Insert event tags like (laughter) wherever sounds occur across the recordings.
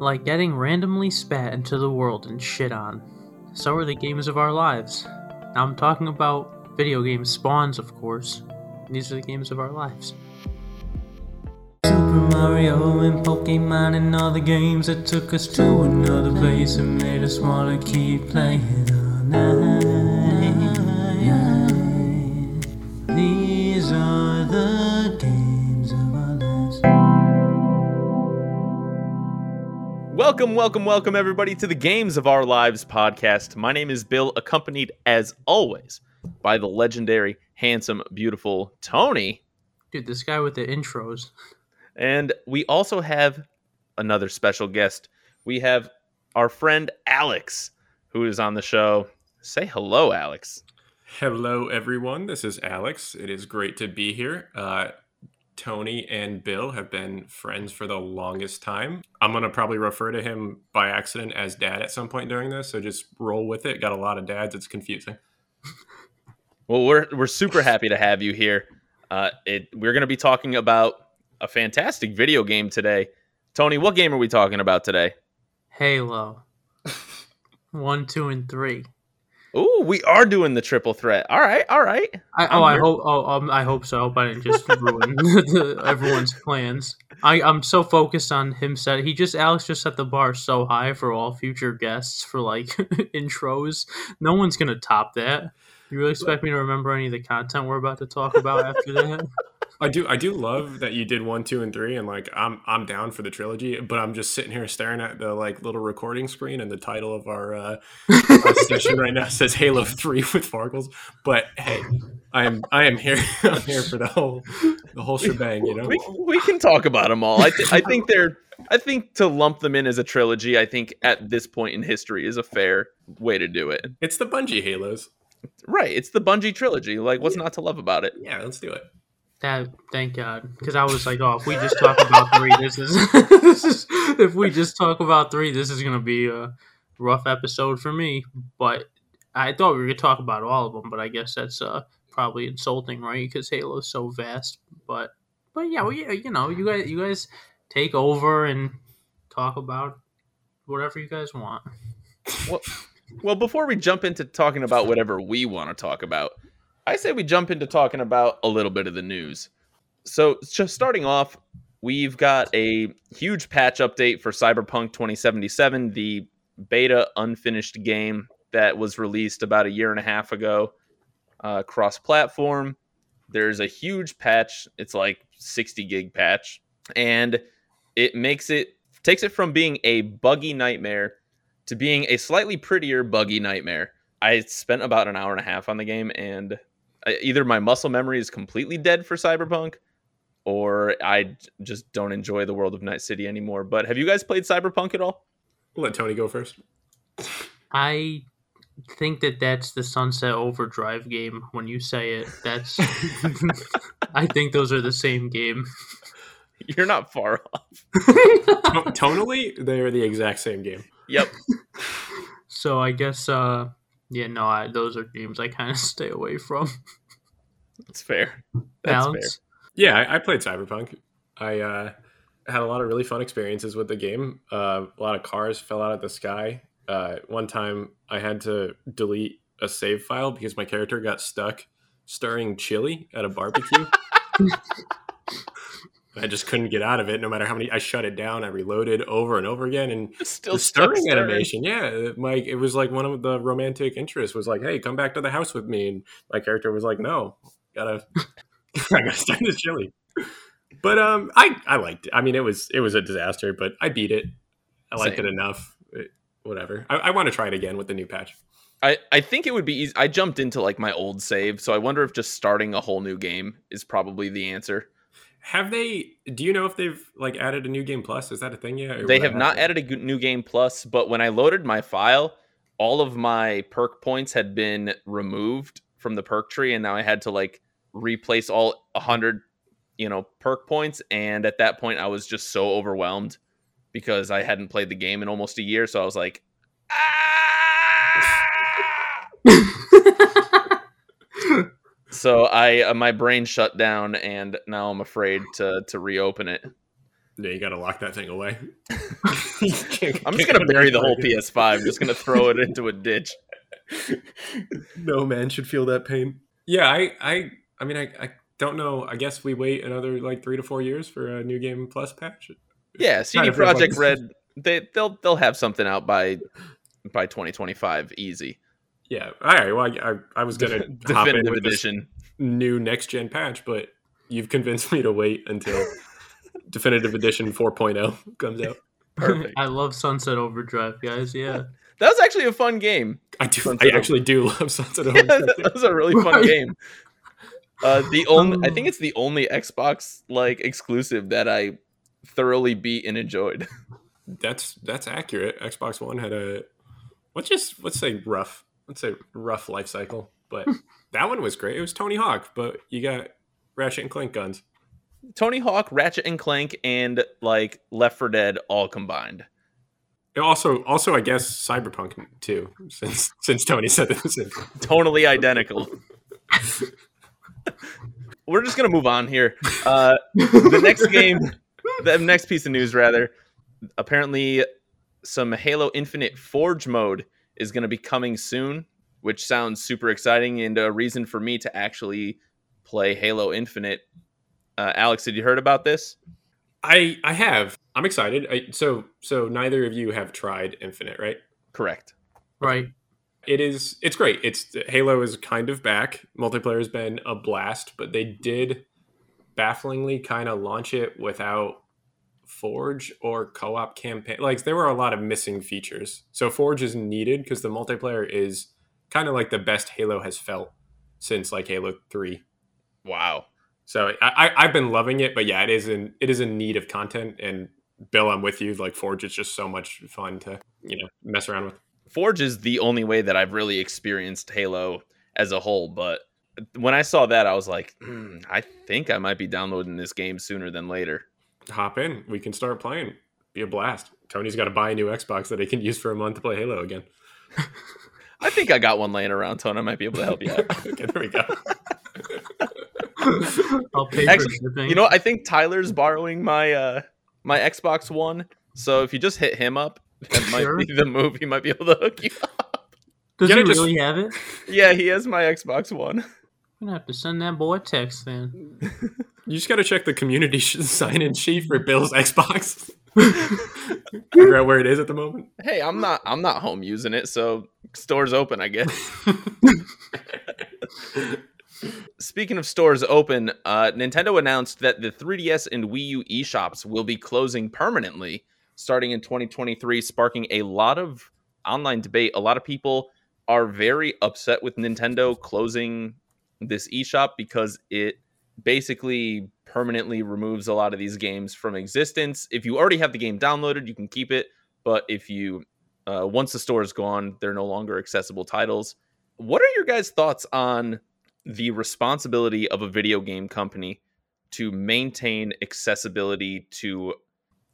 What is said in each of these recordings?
like getting randomly spat into the world and shit on. So are the games of our lives. Now I'm talking about video game spawns, of course. These are the games of our lives. Super Mario and Pokemon and all the games that took us to another place and made us wanna keep playing night. Welcome, welcome, welcome, everybody, to the Games of Our Lives podcast. My name is Bill, accompanied as always by the legendary, handsome, beautiful Tony. Dude, this guy with the intros. And we also have another special guest. We have our friend Alex, who is on the show. Say hello, Alex. Hello, everyone. This is Alex. It is great to be here. Uh, Tony and Bill have been friends for the longest time. I'm going to probably refer to him by accident as dad at some point during this, so just roll with it. Got a lot of dads. It's confusing. Well, we're we're super happy to have you here. Uh, it we're going to be talking about a fantastic video game today. Tony, what game are we talking about today? Halo. (laughs) One, two, and three. Ooh, we are doing the triple threat. All right, all right. I, oh, I hope. Oh, um, I hope so. But I didn't just ruin (laughs) everyone's plans. I, I'm so focused on him. Set. He just Alex just set the bar so high for all future guests for like (laughs) intros. No one's gonna top that. You really expect me to remember any of the content we're about to talk about after that? (laughs) I do. I do love that you did one, two, and three, and like I'm I'm down for the trilogy. But I'm just sitting here staring at the like little recording screen, and the title of our, uh, our session right now says Halo Three with Farkles. But hey, I am I am here. (laughs) I'm here for the whole the whole shebang. You know. we, we can talk about them all. I, th- I think they're. I think to lump them in as a trilogy, I think at this point in history is a fair way to do it. It's the Bungie Halos. Right, it's the Bungie trilogy. Like, what's not to love about it? Yeah, let's do it. That thank God, because I was like, oh, if we just talk about three, this is (laughs) this is if we just talk about three, this is gonna be a rough episode for me. But I thought we were gonna talk about all of them, but I guess that's uh probably insulting, right? Because Halo's so vast. But but yeah, well, yeah, you know, you guys you guys take over and talk about whatever you guys want. Well, well, before we jump into talking about whatever we want to talk about, I say we jump into talking about a little bit of the news. So, just starting off, we've got a huge patch update for Cyberpunk 2077, the beta unfinished game that was released about a year and a half ago, uh, cross platform. There's a huge patch, it's like 60 gig patch, and it makes it takes it from being a buggy nightmare to being a slightly prettier buggy nightmare. I spent about an hour and a half on the game, and either my muscle memory is completely dead for Cyberpunk, or I just don't enjoy the world of Night City anymore. But have you guys played Cyberpunk at all? We'll let Tony go first. I think that that's the Sunset Overdrive game. When you say it, that's (laughs) I think those are the same game. You're not far off. To- tonally, they're the exact same game. Yep. So I guess, uh, yeah, no, I, those are games I kind of (laughs) stay away from. That's fair. That's fair. Balance. Yeah, I, I played Cyberpunk. I uh, had a lot of really fun experiences with the game. Uh, a lot of cars fell out of the sky. Uh, one time, I had to delete a save file because my character got stuck stirring chili at a barbecue. (laughs) I just couldn't get out of it. No matter how many, I shut it down. I reloaded over and over again, and Still the stirring animation. Yeah, my it was like one of the romantic interests was like, "Hey, come back to the house with me," and my character was like, "No, gotta, (laughs) I gotta start this chili." But um, I I liked it. I mean, it was it was a disaster, but I beat it. I liked Same. it enough. It- whatever. I, I want to try it again with the new patch. I, I think it would be easy. I jumped into like my old save, so I wonder if just starting a whole new game is probably the answer. Have they? Do you know if they've like added a new game plus? Is that a thing yet? They have not happen? added a new game plus, but when I loaded my file, all of my perk points had been removed from the perk tree, and now I had to like replace all a hundred, you know, perk points. And at that point, I was just so overwhelmed because I hadn't played the game in almost a year. So I was like, ah! (laughs) so I uh, my brain shut down, and now I'm afraid to to reopen it. Yeah, you got to lock that thing away. (laughs) I'm just gonna bury the whole PS5. I'm just gonna throw it into a ditch. no man should feel that pain. Yeah, I, I, I mean, I, I don't know. I guess we wait another like three to four years for a new game plus patch. Yeah, CD Projekt Red, they they'll they'll have something out by by 2025, easy. Yeah. All right. Well, I, I, I was gonna (laughs) definitive edition new next gen patch, but you've convinced me to wait until (laughs) definitive edition 4.0 comes out. Perfect. I love Sunset Overdrive, guys. Yeah. (laughs) That was actually a fun game. I do. Sunset I actually do love Sunset Overdrive. Yeah, that was a really fun right. game. Uh, the only, um, I think it's the only Xbox like exclusive that I thoroughly beat and enjoyed. That's that's accurate. Xbox One had a let's just let's say rough let's say rough life cycle, but (laughs) that one was great. It was Tony Hawk, but you got Ratchet and Clank guns. Tony Hawk, Ratchet and Clank, and like Left 4 Dead all combined. also, also, I guess Cyberpunk too, since (laughs) since Tony said it was totally identical. (laughs) We're just gonna move on here. Uh, the next game, the next piece of news, rather, apparently, some Halo Infinite Forge mode is going to be coming soon, which sounds super exciting and a reason for me to actually play Halo Infinite. Uh, Alex, did you heard about this? I I have. I'm excited. I, so so neither of you have tried Infinite, right? Correct. Right. It is. It's great. It's Halo is kind of back. Multiplayer has been a blast, but they did bafflingly kind of launch it without Forge or co-op campaign. Like there were a lot of missing features. So Forge is needed because the multiplayer is kind of like the best Halo has felt since like Halo Three. Wow. So I, I have been loving it, but yeah, it is in it is in need of content. And Bill, I'm with you. Like Forge is just so much fun to you know mess around with. Forge is the only way that I've really experienced Halo as a whole, but when I saw that, I was like, mm, I think I might be downloading this game sooner than later hop in. We can start playing. Be a blast. Tony's got to buy a new Xbox that he can use for a month to play Halo again. (laughs) I think I got one laying around, Tony. I might be able to help you out. (laughs) okay, there we go. (laughs) I'll pay Actually, for shipping. You know, I think Tyler's borrowing my uh my Xbox One. So if you just hit him up, that sure. might be the move. He might be able to hook you up. Does he just... really have it? Yeah, he has my Xbox One. I'm gonna have to send that boy a text then. (laughs) You just got to check the community sign in sheet for Bill's Xbox. (laughs) Figure out where it is at the moment. Hey, I'm not I'm not home using it, so stores open, I guess. (laughs) Speaking of stores open, uh, Nintendo announced that the 3DS and Wii U eShops will be closing permanently starting in 2023, sparking a lot of online debate. A lot of people are very upset with Nintendo closing this eShop because it basically permanently removes a lot of these games from existence. If you already have the game downloaded, you can keep it. But if you, uh, once the store is gone, they're no longer accessible titles. What are your guys' thoughts on the responsibility of a video game company to maintain accessibility to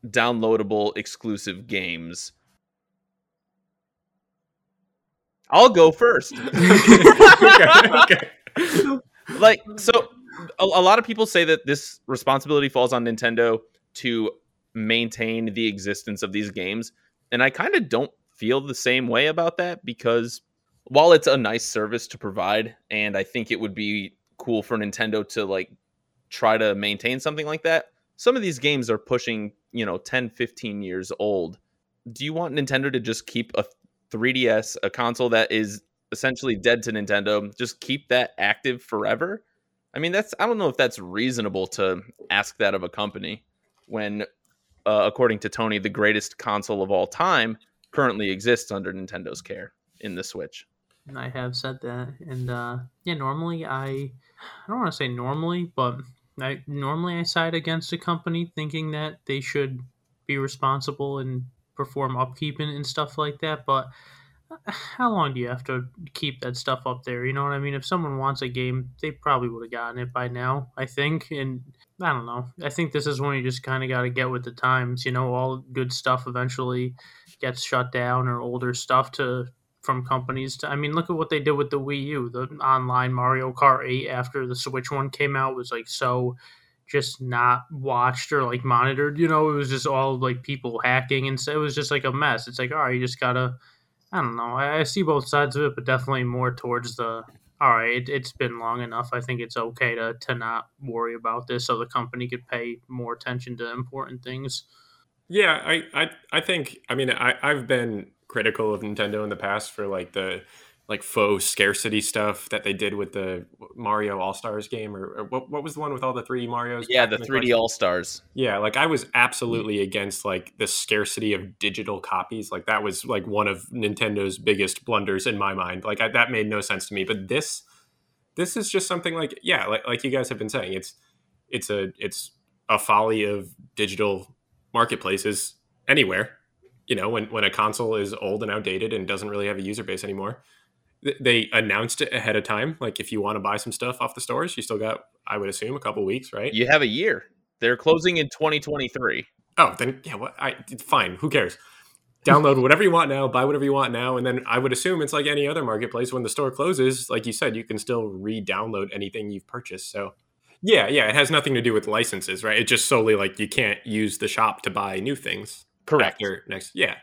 downloadable exclusive games? I'll go first. (laughs) okay, okay. (laughs) like so a, a lot of people say that this responsibility falls on Nintendo to maintain the existence of these games. And I kind of don't feel the same way about that because while it's a nice service to provide, and I think it would be cool for Nintendo to like try to maintain something like that, some of these games are pushing, you know, 10, 15 years old. Do you want Nintendo to just keep a 3DS, a console that is essentially dead to Nintendo, just keep that active forever? I mean, that's I don't know if that's reasonable to ask that of a company when, uh, according to Tony, the greatest console of all time currently exists under Nintendo's care in the Switch. I have said that, and uh, yeah, normally I, I don't want to say normally, but I normally I side against a company thinking that they should be responsible and perform upkeep and, and stuff like that, but how long do you have to keep that stuff up there? You know what I mean? If someone wants a game, they probably would have gotten it by now, I think. And I don't know. I think this is when you just kind of got to get with the times. You know, all good stuff eventually gets shut down or older stuff to from companies to I mean look at what they did with the Wii U the online Mario Kart 8 after the Switch one came out was like so just not watched or like monitored. You know, it was just all like people hacking, and so it was just like a mess. It's like, all right, you just gotta. I don't know. I, I see both sides of it, but definitely more towards the. All right, it, it's been long enough. I think it's okay to to not worry about this, so the company could pay more attention to important things. Yeah, I, I, I think. I mean, I, I've been critical of Nintendo in the past for like the like faux scarcity stuff that they did with the Mario All Stars game, or, or what, what was the one with all the 3D Mario's? Yeah, the 3D? All Stars. Yeah, like I was absolutely mm-hmm. against like the scarcity of digital copies. Like that was like one of Nintendo's biggest blunders in my mind. Like I, that made no sense to me. But this, this is just something like yeah, like like you guys have been saying, it's it's a it's a folly of digital marketplaces anywhere. You know, when when a console is old and outdated and doesn't really have a user base anymore, they announced it ahead of time. Like if you want to buy some stuff off the stores, you still got, I would assume, a couple weeks, right? You have a year. They're closing in 2023. Oh, then yeah, what? I fine. Who cares? Download whatever you want now, buy whatever you want now, and then I would assume it's like any other marketplace. When the store closes, like you said, you can still re-download anything you've purchased. So, yeah, yeah, it has nothing to do with licenses, right? It's just solely like you can't use the shop to buy new things. Correct. After next, yeah,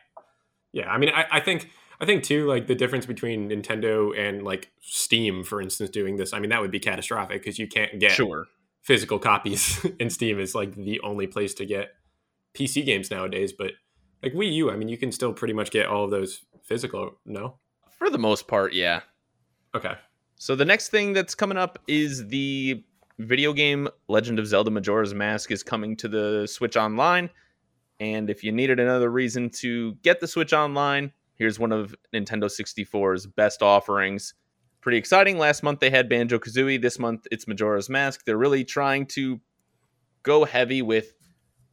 yeah. I mean, I, I think I think too, like the difference between Nintendo and like Steam, for instance, doing this. I mean, that would be catastrophic because you can't get Sure. physical copies (laughs) and steam is like the only place to get pc games nowadays but like wii u i mean you can still pretty much get all of those physical no For the most part, yeah. okay So the next thing that's coming up is the video game Legend of Zelda Majora's Mask is coming to the Switch Online. And if you needed another reason to get the Switch Online, here's one of Nintendo 64's best offerings. Pretty exciting. Last month they had Banjo Kazooie. This month it's Majora's Mask. They're really trying to go heavy with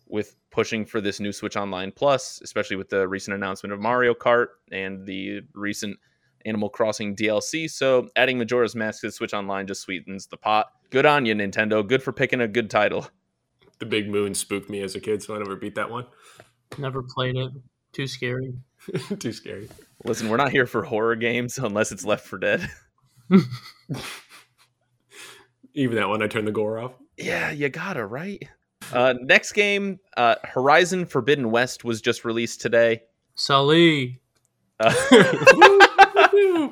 with pushing for this new Switch Online Plus, especially with the recent announcement of Mario Kart and the recent Animal Crossing DLC. So adding Majora's Mask to the Switch Online just sweetens the pot. Good on you, Nintendo. Good for picking a good title. the big moon spooked me as a kid so i never beat that one Never played it. Too scary. (laughs) too scary Listen, we're not here for horror games unless it's Left 4 Dead. (laughs) even that one i turned the gore off Yeah, you gotta, right? Uh, next game, uh, Horizon Forbidden West was just released today. Sully. Uh, (laughs)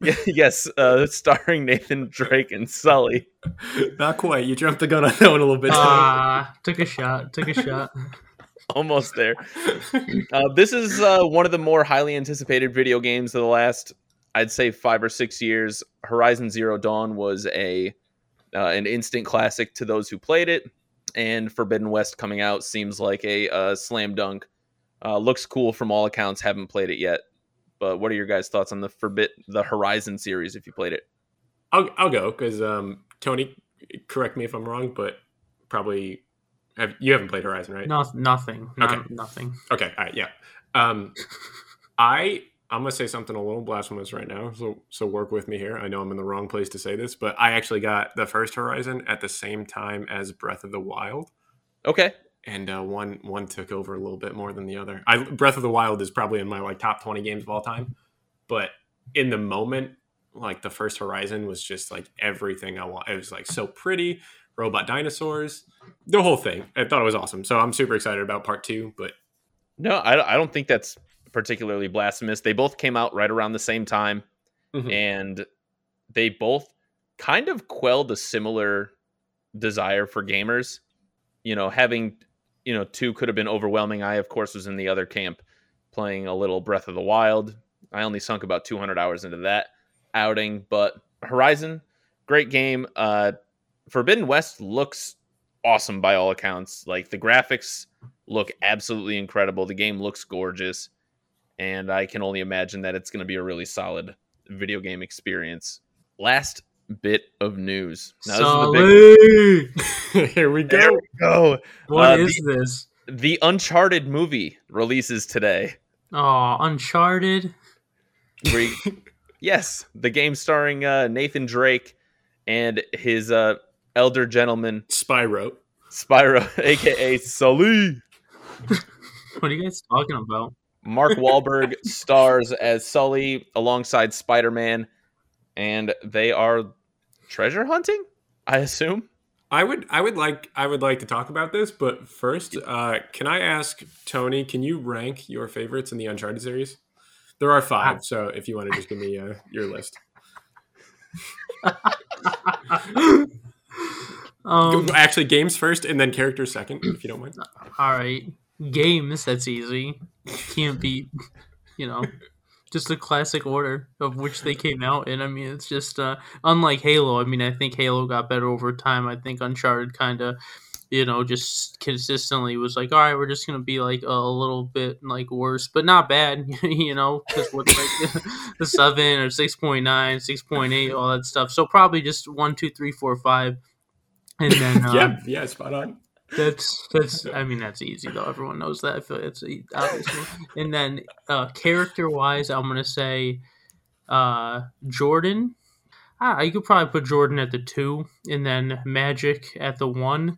Yeah, yes, uh, starring Nathan Drake and Sully. not quite you jumped the gun on that one a little bit Ah, took a shot. Took a shot. (laughs) Almost there. Uh, this is uh, one of the more highly anticipated video games of the last, I'd say, five or six years. Horizon Zero Dawn was a uh, an instant classic to those who played it, and Forbidden West coming out seems like a, uh slam dunk. Uh, looks cool from all accounts. Haven't played it yet, but what are your guys' thoughts on the Forbid the Horizon series? If you played it, I'll, I'll go because um, tony correct me if i'm wrong but probably have you haven't played horizon right No, nothing. Not, Okay. Nothing. Okay, all right, yeah. Um, I I'm gonna say something a little blasphemous right now, so so work with me here. I know I'm in the wrong place to say this, but I actually got the first Horizon at the same time as Breath of the Wild, okay, and uh, one one took over a little bit more than the other. I Breath of the Wild is probably in my like top 20 games of all time, but in the moment, like the first Horizon was just like everything I want. It was like so pretty, robot dinosaurs, the whole thing. I thought it was awesome. So I'm super excited about part two, but no, I, I don't think that's particularly blasphemous. They both came out right around the same time. Mhm. and they both kind of quelled a similar desire for gamers. You know, having you know two could have been overwhelming. I of course was in the other camp, playing a little Breath of the Wild. I only sunk about 200 hours into that outing, but Horizon, great game. Uh, Forbidden West looks awesome by all accounts. Like the graphics look absolutely incredible. The game looks gorgeous, and I can only imagine that it's going to be a really solid video game experience. Last bit of news. Now, this is the big- (laughs) here we There go. we go. What Uh, is this? The Uncharted movie releases today. Oh, Uncharted. You- (laughs) yes, the game starring uh, Nathan Drake and his uh, elder gentleman Spyro. Spyro, (laughs) aka Sully. (laughs) What are you guys talking about? Mark (laughs) Wahlberg stars as Sully alongside Spider Man, and they are treasure hunting. I assume. I would I would like I would like to talk about this, but first, uh, can I ask Tony? Can you rank your favorites in the Uncharted series? There are five, so if you want to just give me uh, your list. Um, Actually, games first, and then characters second, if you don't mind. (clears throat) all right, games. That's easy. Can't beat. You know, just a classic order of which they came out in. I mean, it's just uh, unlike Halo. I mean, I think Halo got better over time. I think Uncharted kind of, you know, just consistently was like, all right, we're just gonna be like a, little bit like worse, but not bad. (laughs) you know, because what's like (laughs) the seven or 6.9, 6.8, all that stuff. So probably just one, two, three, four, five, and then uh, (laughs) yeah, yeah, spot on. that's that's. I mean, that's easy though. Everyone knows that. I feel it's obviously. And then uh, character wise, I'm gonna say uh, Jordan. Ah, you could probably put Jordan at the two, and then Magic at the one.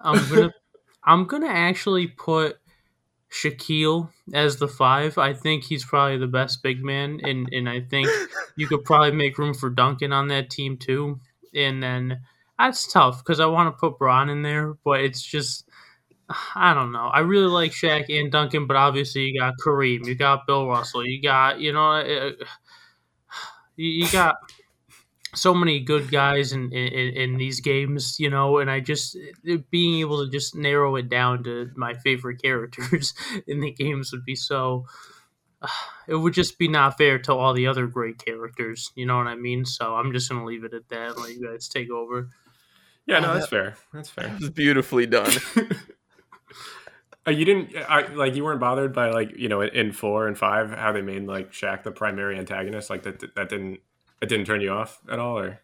I'm gonna (laughs) I'm gonna actually put Shaquille as the five. I think he's probably the best big man, and and I think you could probably make room for Duncan on that team too. And then that's tough because I want to put Bron in there, but it's just I don't know. I really like Shaq and Duncan, but obviously you got Kareem, you got Bill Russell, you got you know, uh, (sighs) you, you got so many good guys in, in in these games, you know, and I just eh, being able to just narrow it down to my favorite (laughs) characters in the games would be so. (sighs) It would just be not fair to all the other great characters, you know what I mean? So I'm just gonna leave it at that. and Let you guys take over. Yeah, no, that's fair. That's (laughs) fair. It's beautifully done. (laughs) Uh, you didn't I, like you weren't bothered by like you know in four and five how they made like Shaq the primary antagonist like that that didn't it didn't turn you off at all or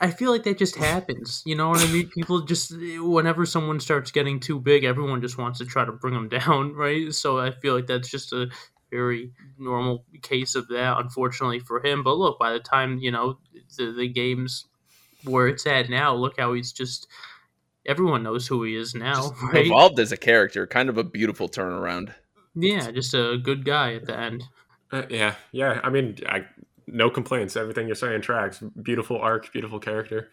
I feel like that just happens. You know what I mean? People just whenever someone starts getting too big, everyone just wants to try to bring them down, (laughs) right? So I feel like that's just a very normal case of that, unfortunately for him. But look, by the time you know the, the game's where it's at now, look how he's just everyone knows who he is now, (laughs) right? Evolved as a character, kind of a beautiful turnaround. Yeah, just a good guy at the end. uh, yeah yeah I mean I no complaints everything you're saying tracks beautiful arc beautiful character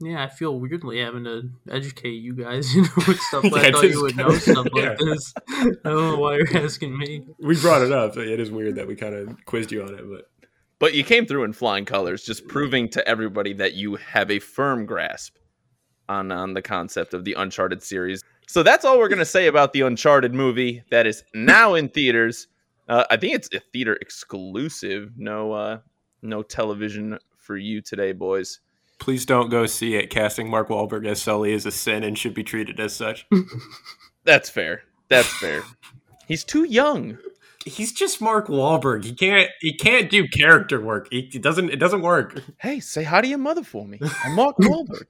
Yeah, I feel weirdly having to educate you guys, (laughs) you know, with stuff. (laughs) Like, Yeah, I thought you would know kinda- stuff yeah. like this. I don't know why you're asking me. we brought it up it is weird that we kind of quizzed you on it but But you came through in flying colors, just proving to everybody that you have a firm grasp on on the concept of the Uncharted series. So that's all we're gonna say about the Uncharted movie that is now in theaters. Uh, I think it's a theater exclusive. No, uh, no television for you today, boys. please don't go see it casting Mark Wahlberg as Sully is a sin and should be treated as such (laughs) That's fair. That's fair. He's too young. He's just Mark Wahlberg he can't he can't do character work he, he doesn't it doesn't work Hey, say hi to your mother for me. I'm (laughs) Mark Wahlberg.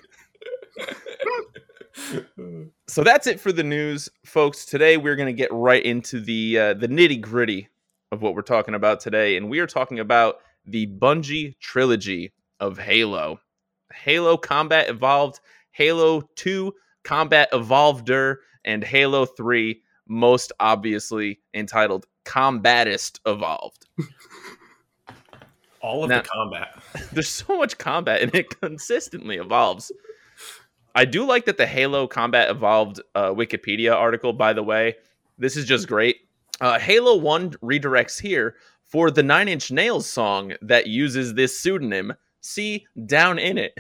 so that's it for the news, folks. Today we're going to get right into the uh, the nitty gritty of what we're talking about today, and we are talking about the Bungie trilogy of Halo, Halo Combat Evolved, Halo Two Combat Evolveder, and Halo Three, most obviously entitled Combatist Evolved. all of Now- the combat (laughs) There's so much combat, and it consistently evolves. I do like that the Halo Combat Evolved uh, Wikipedia article, by the way. This is just great. Uh, Halo 1 redirects here for the Nine Inch Nails song that uses this pseudonym. See Down in It.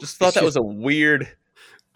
Just thought that was a weird.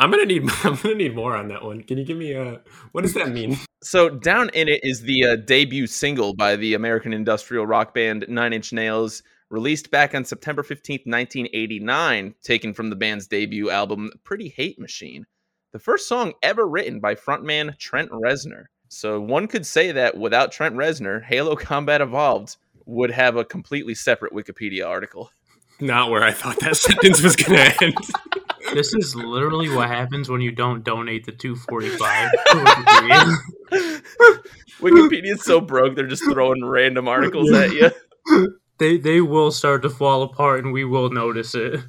I'm gonna need (laughs) I'm gonna need more on that one. Can you give me a what does that mean? So, Down in It is the uh, debut single by the American industrial rock band Nine Inch Nails, released back on September 15th, 1989, taken from the band's debut album, Pretty Hate Machine, the first song ever written by frontman Trent Reznor. So, one could say that without Trent Reznor, Halo Combat Evolved would have a completely separate Wikipedia article. Not where I thought that (laughs) sentence was gonna end. (laughs) This is literally what happens when you don't donate the 245 Wikipedia. (laughs) Wikipedia's so broke, they're just throwing random articles at you. (laughs) They they will start to fall apart and we will notice it.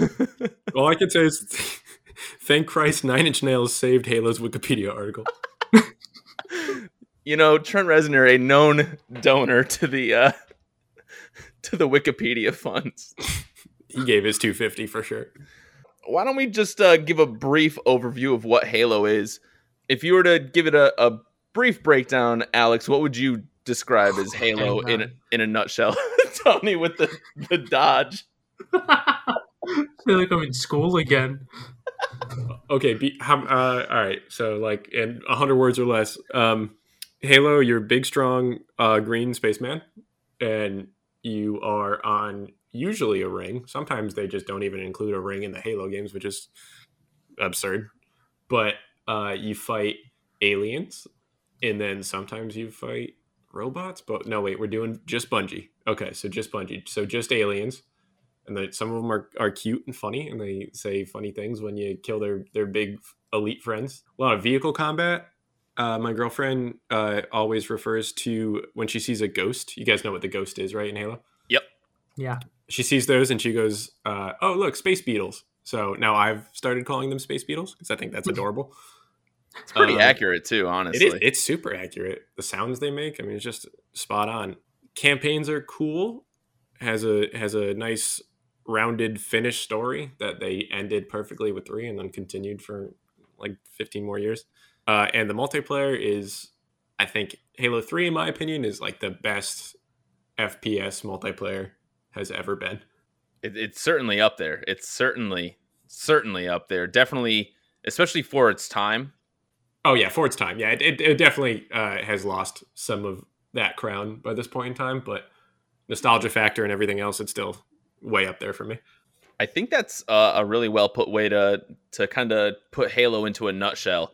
(laughs) All I can say is thank Christ Nine Inch Nails saved Halo's Wikipedia article. you know, Trent Reznor, a known donor to the uh, to the Wikipedia funds. He gave his 250 for sure. Why don't we just uh, give a brief overview of what Halo is? If you were to give it a, a brief breakdown, Alex, what would you describe as (sighs) Halo in a, in a nutshell? (laughs) Tony with the the dodge. I (laughs) feel like I'm in school again. (laughs) Okay, be, how, uh, all right. So, like, in hundred words or less, um, Halo, you're big, strong, uh, green spaceman, and you are on usually a ring. Sometimes they just don't even include a ring in the Halo games, which is absurd. But uh, you fight aliens, and then sometimes you fight robots. But no, wait, we're doing just Bungie. Okay, so just Bungie. So just aliens, and then some of them are, are cute and funny, and they say funny things when you kill their their big elite friends. A lot of vehicle combat. Uh, my girlfriend uh, always refers to when she sees a ghost. You guys know what the ghost is, right? In Halo. Yep. Yeah. She sees those and she goes, uh, "Oh, look, space beetles." So now I've started calling them space beetles because I think that's adorable. (laughs) It's pretty Um, accurate too, honestly. It is. It's super accurate. The sounds they make, I mean, it's just spot on. Campaigns are cool. Has a has a nice rounded finish story that they ended perfectly with three and then continued for like 15 more years. Uh, and the multiplayer is, I think, Halo Three, in my opinion, is like the best FPS multiplayer has ever been. It, it's certainly up there. It's certainly certainly up there. Definitely, especially for its time. Oh yeah, for its time, yeah, it, it, it definitely uh, has lost some of that crown by this point in time, but nostalgia factor and everything else, it's still way up there for me. I think that's uh, a really well put way to to kind of put Halo into a nutshell.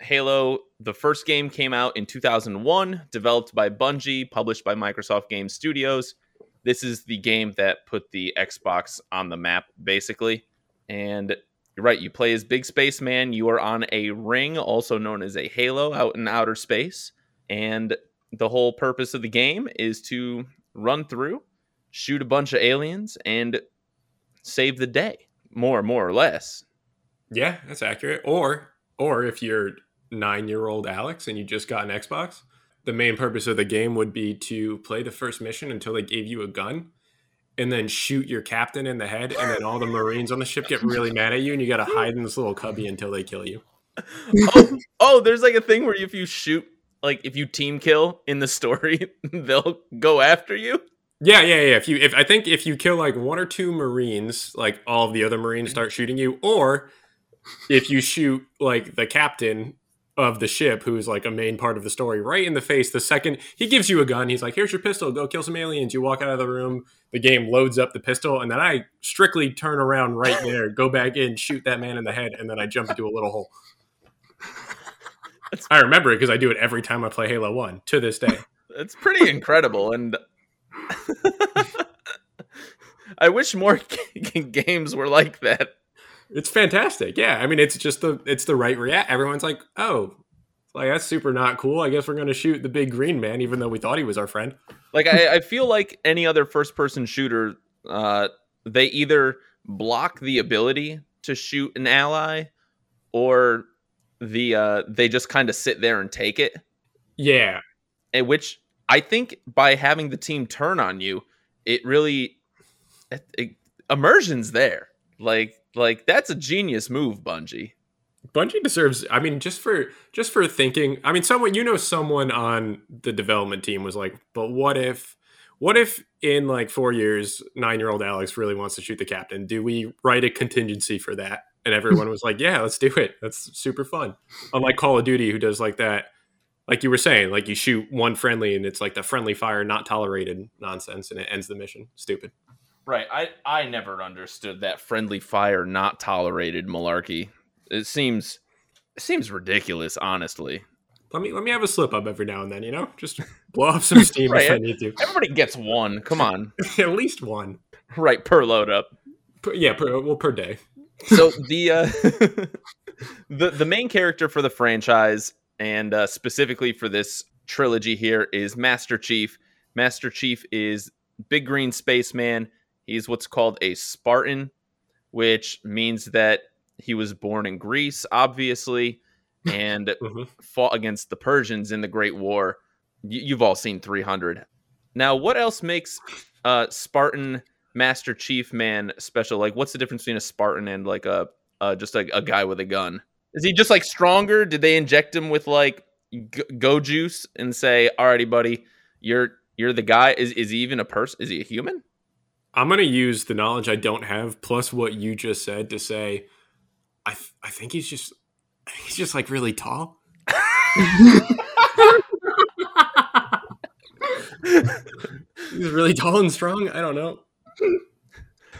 Halo, the first game came out in 2001, developed by Bungie, published by Microsoft Game Studios. This is the game that put the Xbox on the map, basically. And you're right, you play as Big Space Man. You are on a ring, also known as a halo, out in outer space. And the whole purpose of the game is to run through, shoot a bunch of aliens, and save the day, more more or less. Yeah, that's accurate. Or or if you're nine year old Alex and you just got an Xbox, the main purpose of the game would be to play the first mission until they gave you a gun and then shoot your captain in the head and then all the marines on the ship get really mad at you and you gotta hide in this little cubby until they kill you. Oh, oh, there's like a thing where if you shoot, like if you team kill in the story, (laughs) they'll go after you. yeah yeah yeah. If you if i think if you kill like one or two marines like all of the other marines mm-hmm. start shooting you or if you shoot like the captain of the ship who's like a main part of the story right in the face the second he gives you a gun he's like here's your pistol go kill some aliens. You walk out of the room the game loads up the pistol and then i strictly turn around right there go back in shoot that man in the head and then i jump into a little hole. I remember it because i do it every time i play halo 1 to this day. It's pretty incredible, and (laughs) I wish more g- (laughs) games were like that. It's fantastic yeah i mean it's just the it's the right react everyone's like oh like that's super not cool i guess we're gonna shoot the big green man even though we thought he was our friend Like I, I feel like any other first-person shooter, uh, they either block the ability to shoot an ally, or the uh, they just kind of sit there and take it. yeah and which I think by having the team turn on you, it really it, it, immersion's there. Like like that's a genius move, Bungie. Bungie deserves. I mean, just for just for thinking. I mean, someone you know, someone on the development team was like, "But what if, what if in like four years, nine year old Alex really wants to shoot the captain? Do we write a contingency for that?" And everyone was like, "Yeah, let's do it. That's super fun." Unlike Call of Duty, who does like that, like you were saying, like you shoot one friendly and it's like the friendly fire not tolerated nonsense, and it ends the mission. Stupid. Right. I I never understood that friendly fire not tolerated malarkey. It seems it seems ridiculous, honestly. Let me let me have a slip up every now and then. You know, just blow up some (laughs) steam if I need to. Everybody gets one. Come on. (laughs) At least one. right per load up. Per, yeah, per, well per day. so (laughs) the uh, the the main character for the franchise and uh, specifically for this trilogy here is Master Chief. Master Chief is big green spaceman. He's what's called a Spartan, which means that he was born in Greece, obviously, (laughs) and Mhm. fought against the Persians in the Great War. Y- you've all seen 300. Now, what else makes uh, Spartan Master Chief man special? Like, what's the difference between a Spartan and like a uh, just like a guy with a gun? Is he just like stronger? Did they inject him with like g- go juice and say, "Alrighty, buddy, you're you're the guy"? Is is he even a person? Is he a human? I'm gonna use the knowledge I don't have plus what you just said to say. I th- I think he's just he's just like really tall. he's really tall and strong. I don't know.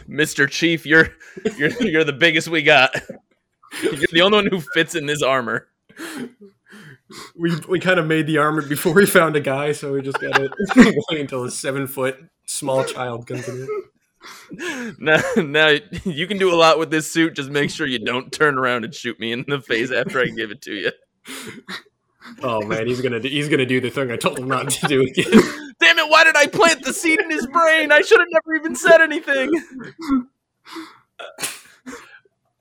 Mister Chief, you're you're you're the biggest we got. (laughs) You're the only one who fits in this armor. We we kind of made the armor before we found a guy, so we just got to wait (laughs) until a seven foot small child comes in. Now, now you can do a lot with this suit. Just make sure you don't turn around and shoot me in the face after I give it to you. Oh man, he's gonna do, he's gonna do the thing I told him not to do again. (laughs) Damn it! Why did I plant the seed in his brain? I should have never even said anything. (laughs)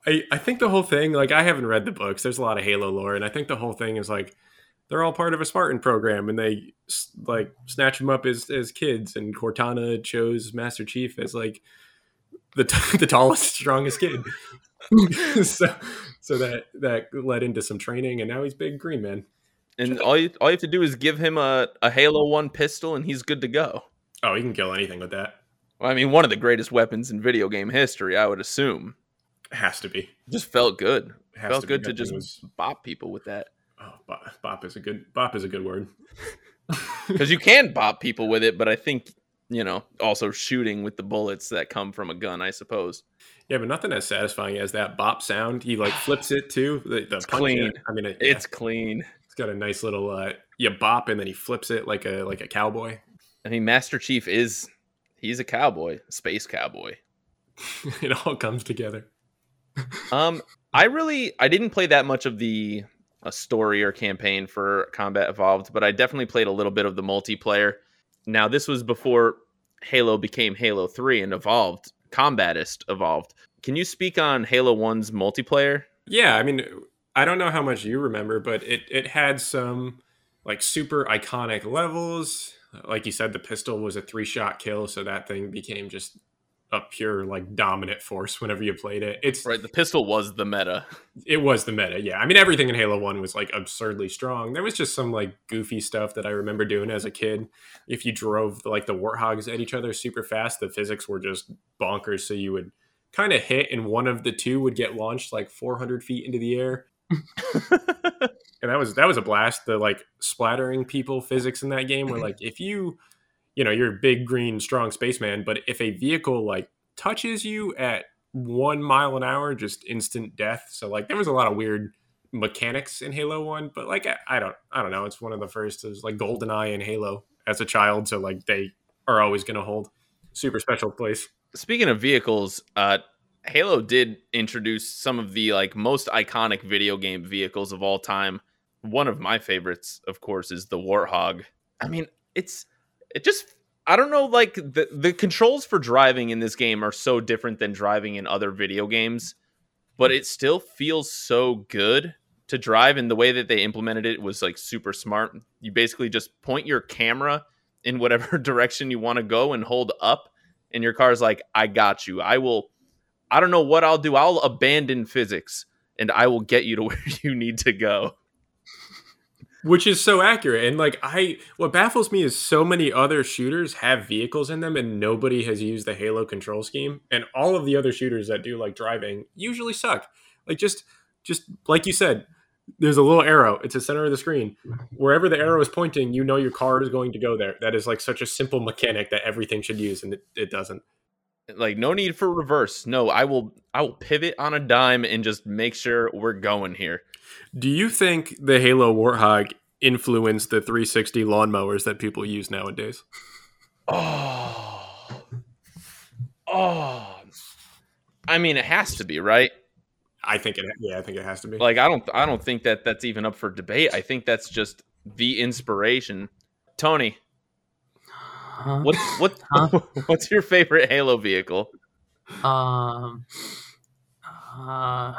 I, I think the whole thing, like I haven't read the books. There's a lot of Halo lore, and I think the whole thing is like they're all part of a Spartan program, and they like snatch them up as as kids. And Cortana chose Master Chief as like the t- (laughs) the tallest, strongest kid. (laughs) so so that that led into some training, and now he's big green man. And all you all you have to do is give him a, a Halo One pistol, and he's good to go. Oh, he can kill anything with that. Well, I mean, one of the greatest weapons in video game history, I would assume. Has to be. Just felt good. Has felt good to just was- bop people with that. oh, bop, bop is a good bop is a good word. (laughs) Because you can bop people with it, but I think you know also shooting with the bullets that come from a gun. I suppose. Yeah, but nothing as satisfying as that bop sound. He like flips it too. The, the clean. it. I mean, it, yeah, It's clean. it's got a nice little uh, you bop and then he flips it like a like a cowboy. I mean, Master Chief is he's a cowboy, space cowboy. (laughs) it all comes together. Um, I really I didn't play that much of the a story or campaign for Combat Evolved, but I definitely played a little bit of the multiplayer. Now, this was before Halo became Halo 3 and evolved, Combatist evolved. Can you speak on Halo 1's multiplayer? Yeah, I mean, I don't know how much you remember, but it it had some like super iconic levels. Like you said, the pistol was a three shot kill, so that thing became just a pure like dominant force whenever you played it. It's Right, the pistol was the meta. (laughs) it was the meta. Yeah, I mean everything in Halo One was like absurdly strong. There was just some like goofy stuff that I remember doing as a kid. If you drove like the warthogs at each other super fast, the physics were just bonkers. So you would kind of hit, and one of the two would get launched like 400 feet into the air. (laughs) and that was that was a blast. The like splattering people physics in that game were (laughs) like if you, you know, you're a big green strong spaceman, but if a vehicle like touches you at one mile an hour, just instant death. So like there was a lot of weird mechanics in Halo One, but like I, I don't I don't know. It's one of the first. Was like GoldenEye and Halo as a child, so like they are always going to hold super special place. Speaking of vehicles, uh Halo did introduce some of the like most iconic video game vehicles of all time. One of my favorites, of course, is the Warthog. I mean, it's it just I don't know like the the controls for driving in this game are so different than driving in other video games, but it still feels so good to drive and the way that they implemented it was like super smart. You basically just point your camera in whatever (laughs) direction you want to go and hold up and your car's like, I got you. I will, I don't know what I'll do. I'll abandon physics and I will get you to (laughs) where you need to go. Which is so accurate and like i what baffles me is so many other shooters have vehicles in them and nobody has used the halo control scheme and all of the other shooters that do like driving usually suck like just just like you said there's a little arrow it's the center of the screen wherever the arrow is pointing you know your car is going to go there that is like such a simple mechanic that everything should use and it, it doesn't Like no need for reverse. No, I will, I will pivot on a dime and just make sure we're going here. Do you think the halo warthog influenced the 360 lawnmowers that people use nowadays Oh, oh. I mean, it has to be right. i think it yeah i think it has to be Like I don't, I don't think that that's even up for debate. I think that's just the inspiration. Tony, Huh? what, what, (laughs) Huh? (laughs) what's your favorite Halo vehicle? Um, uh,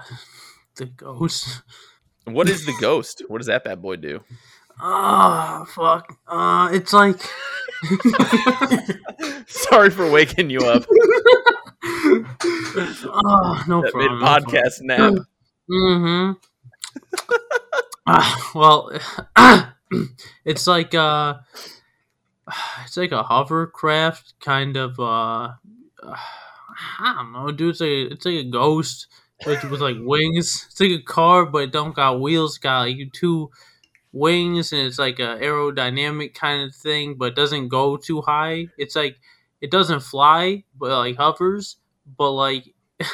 the ghost. What is the Ghost? What does that bad boy do? Ah, fuck. Uh, it's like. (laughs) Sorry for waking you up. oh, (laughs) no That problem. podcast nap. Mm-hmm. Ah, well, (coughs) it's like uh, (sighs) it's like a hovercraft kind of uh, (sighs) I don't know, dude. It's like it's like a ghost with, with like wings. It's like a car, but it don't got wheels. It's got like two wings, and it's like a aerodynamic kind of thing, but it doesn't go too high. It's like it doesn't fly, but like hovers, but like (laughs)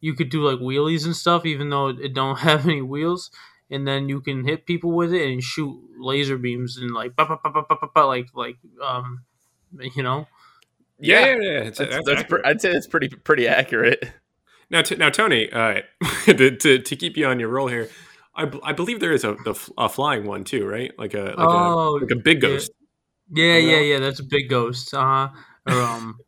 you could do like wheelies and stuff, even though it don't (laughs) have any wheels. And then you can hit people with it and shoot laser beams and like ba- ba- ba- ba- ba- ba- ba- like like um you know Yeah, yeah, yeah. It's, That's, that's that's pre- I'd say it's pretty pretty accurate. Now, t- now, Tony, uh, (laughs) to, to to keep you on your roll here, I, b- I believe there is a the f- a flying one too, right? Like a like, Oh, a, like a big ghost. Yeah, You yeah, know? yeah. That's a big ghost. Uh or um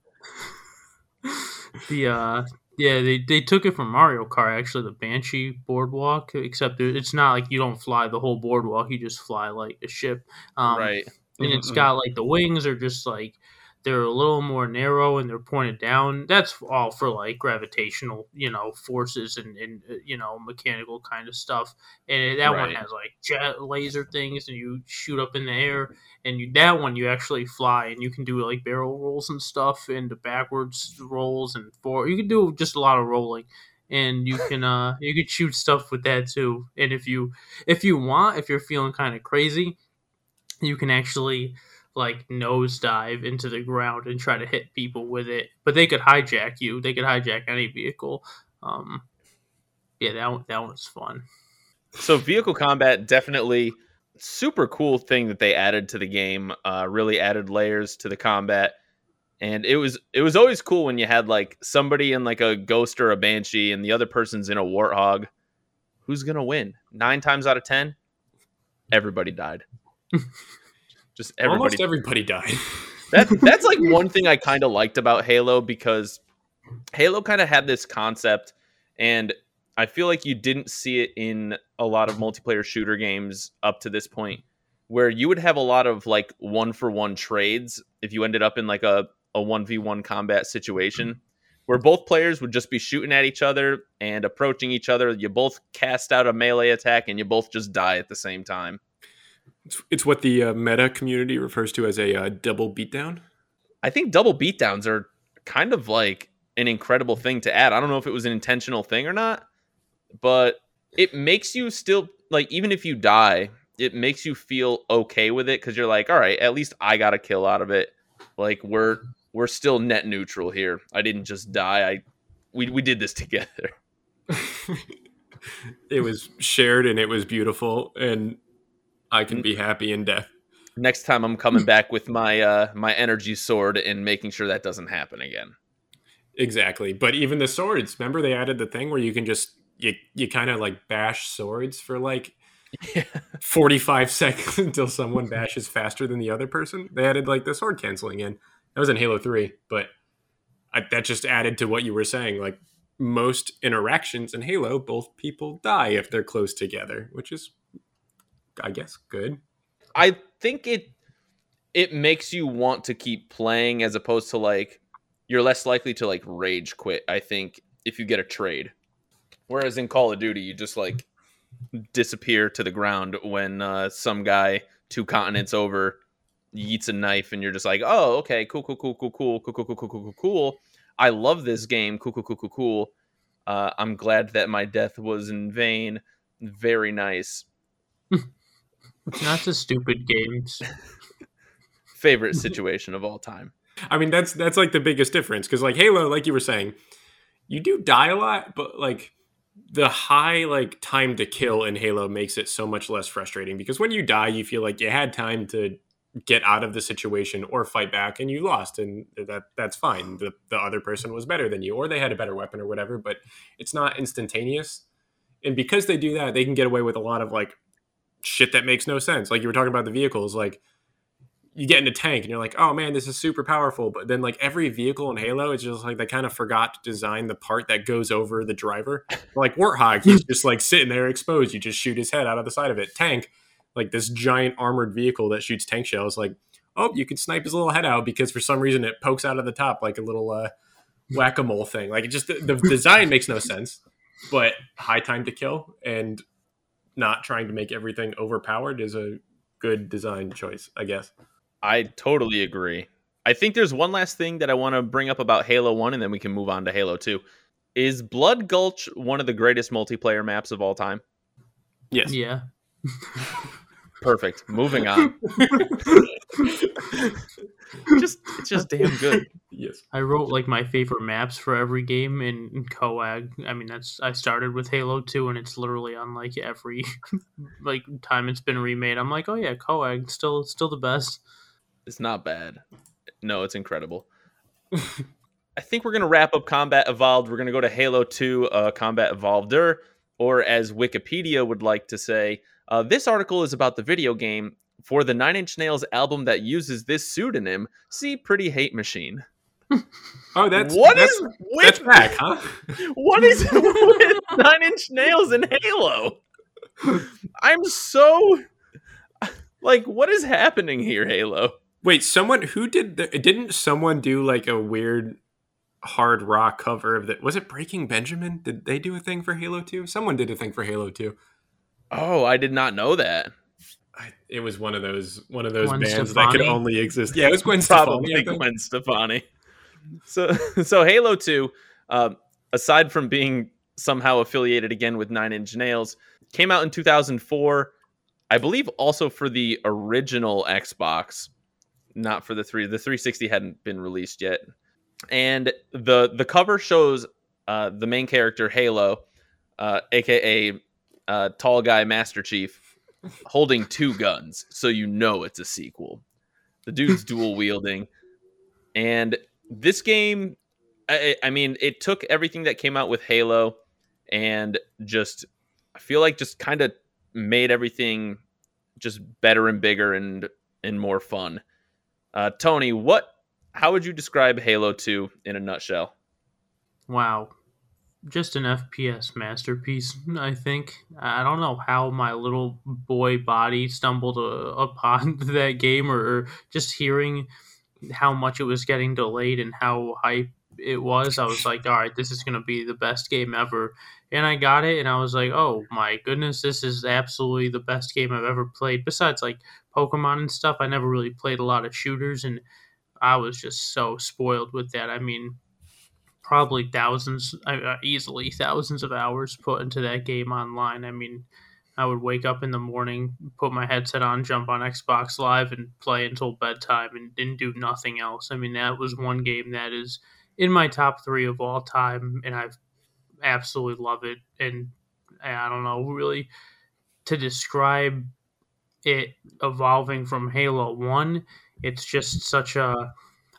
(laughs) the uh yeah, they, they took it from Mario Kart actually, the Banshee boardwalk, except it's not like you don't fly the whole boardwalk, you just fly like a ship. Um right. and it's Mhm. got like the wings are just like they're a little more narrow and they're pointed down. That's all for like gravitational, you know, forces and, and uh, you know mechanical kind of stuff. And that one has like jet laser things, and you shoot up in the air. And you, that one you actually fly, and you can do like barrel rolls and stuff, and the backwards rolls and forward. You can do just a lot of rolling, and you can uh you can shoot stuff with that too. And if you if you want, if you're feeling kind of crazy, you can actually like nosedive into the ground and try to hit people with it. But they could hijack you. They could hijack any vehicle. Um, yeah, that one, that one's fun. So vehicle combat definitely super cool thing that they added to the game. Uh, really added layers to the combat, and it was it was always cool when you had like somebody in like a ghost or a banshee, and the other person's in a warthog. Who's gonna win? Nine times out of ten, everybody died. (laughs) Just everybody Almost everybody died. (laughs) that that's like one thing I kind of liked about Halo because Halo kind of had this concept, and I feel like you didn't see it in a lot of multiplayer shooter games up to this point, where you would have a lot of like one for one trades if you ended up in like a a one v one combat situation. Where both players would just be shooting at each other and approaching each other. You both cast out a melee attack and you both just die at the same time. It's, it's what the uh, meta community refers to as a uh, double beatdown. I think double beatdowns are kind of like an incredible thing to add. I don't know if it was an intentional thing or not, but it makes you still like even if you die, it makes you feel okay with it because you're like, all right, at least I got a kill out of it. Like we're we're still net neutral here. I didn't just die. I we we did this (laughs) together. it was shared and it was beautiful, and I can be happy in death. Next time I'm coming back with my uh my energy sword and making sure that doesn't happen again. Exactly. But even the swords, remember they added the thing where you can just you you kind of like bash swords for like (laughs) Yeah. 45 seconds (laughs) until someone bashes faster than the other person. They added like the sword canceling in. That was in Halo 3, but I, that just added to what you were saying like most interactions in Halo both people die if they're close together, which is I guess good. I think it it makes you want to keep playing as opposed to like you're less likely to like rage quit. I think if you get a trade, whereas in Call of Duty you just like disappear to the ground when uh, some guy two continents over yeets a knife and you're just like, oh okay, cool, cool, cool, cool, cool, cool, cool, cool, cool, cool, cool, cool. I love this game. Cool, cool, cool, cool, cool. Uh, I'm glad that my death was in vain. Very nice. Not the stupid games. (laughs) Favorite situation of all time. I mean, that's that's like the biggest difference because like Halo, like you were saying, you do die a lot, but like the high like time to kill in Halo makes it so much less frustrating because when you die, you feel like you had time to get out of the situation or fight back and you lost and that that's fine the, the other person was better than you or they had a better weapon or whatever but it's not instantaneous and because they do that they can get away with a lot of like shit that makes no sense like you were talking about the vehicles like you get in a tank and you're like, oh man, this is super powerful. But then like every vehicle in Halo, it's just like they kind of forgot to design the part that goes over the driver. (laughs) Like Warthog, he's just like sitting there exposed. You just shoot his head out of the side of it. Tank, like this giant armored vehicle that shoots tank shells. Like, oh, you could snipe his little head out because for some reason it pokes out of the top like a little uh, whack a mole thing. Like, it just the, the design makes no sense, but high time to kill and not trying to make everything overpowered is a good design choice, I guess. I totally agree. I think there's one last thing that I want to bring up about Halo 1 and then we can move on to Halo 2. Is Blood Gulch one of the greatest multiplayer maps of all time? Yes. Yeah. Perfect. Moving on. (laughs) (laughs) just it's just damn good. Yes. I wrote like my favorite maps for every game in, in Coag. I mean, that's I started with Halo Two, and it's literally on like every (laughs) like time it's been remade. I'm like, oh yeah, Coag still still the best. It's not bad. No, it's incredible. (laughs) I think we're gonna wrap up Combat Evolved. We're gonna go to Halo Two, uh, Combat Evolveder, or as Wikipedia would like to say, uh, this article is about the video game. For the Nine Inch Nails album that uses this pseudonym, see Pretty Hate Machine. (laughs) Oh, that's What that's, is that's with back, huh? (laughs) what is (laughs) with Nine Inch Nails and Halo? I'm so like, what is happening here, Halo? Wait, someone who did the, didn't someone do like a weird hard rock cover of that? Was it Breaking Benjamin? Did they do a thing for Halo 2? Someone did a thing for Halo 2. Oh, I did not know that. I, it was one of those one of those Gwen bands that could only exist. Yeah, it was Gwen Probably Stefani. I. Gwen Stefani. So, (laughs) so Halo Two, um, aside from being somehow affiliated again with Nine Inch Nails, came out in 2004. I believe also for the original Xbox, not for the three. The 360 hadn't been released yet, and the the cover shows uh, the main character Halo, uh, aka uh, tall guy Master Chief, holding two guns, so you know it's a sequel. The dude's (laughs) dual wielding, and this game, I, I mean, it took everything that came out with Halo, and just I feel like just kind of made everything just better and bigger and and more fun. Uh, Tony, what? How would you describe Halo Two in a nutshell? Wow. Just an FPS masterpiece, I think. I don't know how my little boy body stumbled uh, upon (laughs) that game or, or just hearing how much it was getting delayed and how hype it was. I was like, all right, this is going to be the best game ever. And I got it and I was like, oh my goodness, this is absolutely the best game I've ever played. Besides like Pokemon and stuff, I never really played a lot of shooters and I was just so spoiled with that. I mean, probably thousands, uh, easily thousands of hours put into that game online. I mean, I would wake up in the morning, put my headset on, jump on Xbox Live, and play until bedtime and, and do nothing else. I mean, that was one game that is in my top three of all time, and I've absolutely love it. And I don't know really to describe it evolving from Halo One. It's just such a.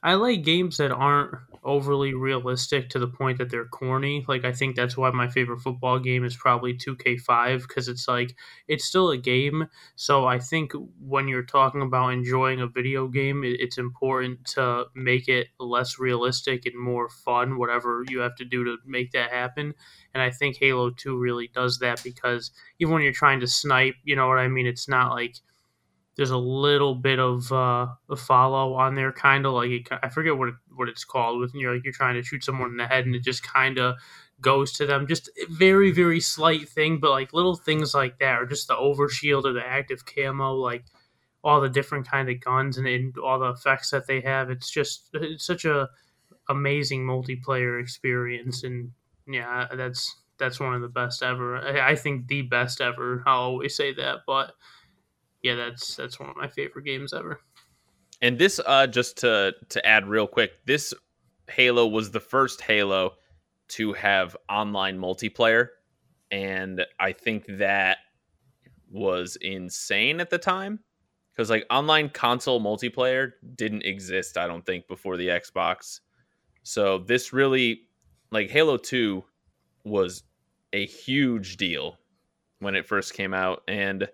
I like games that aren't overly realistic to the point that they're corny. Like I think that's why my favorite football game is probably 2K5 because it's like it's still a game. So I think when you're talking about enjoying a video game, it, it's important to make it less realistic and more fun whatever you have to do to make that happen. And I think Halo 2 really does that because even when you're trying to snipe, you know what I mean, it's not like there's a little bit of uh, a follow on there, kind of like it, I forget what it, what it's called. With you know, like you're trying to shoot someone in the head, and it just kind of goes to them. Just very very slight thing, but like little things like that, or just the overshield or the active camo, like all the different kind of guns and, and all the effects that they have. It's just it's such a amazing multiplayer experience, and yeah, that's that's one of the best ever. I, I think the best ever. I'll always say that, but yeah, that's that's one of my favorite games ever. And this, uh, just to to add real quick, this Halo was the first Halo to have online multiplayer, and I think that was insane at the time because like online console multiplayer didn't exist. I don't think before the Xbox. So this really, like Halo Two, was a huge deal when it first came out, and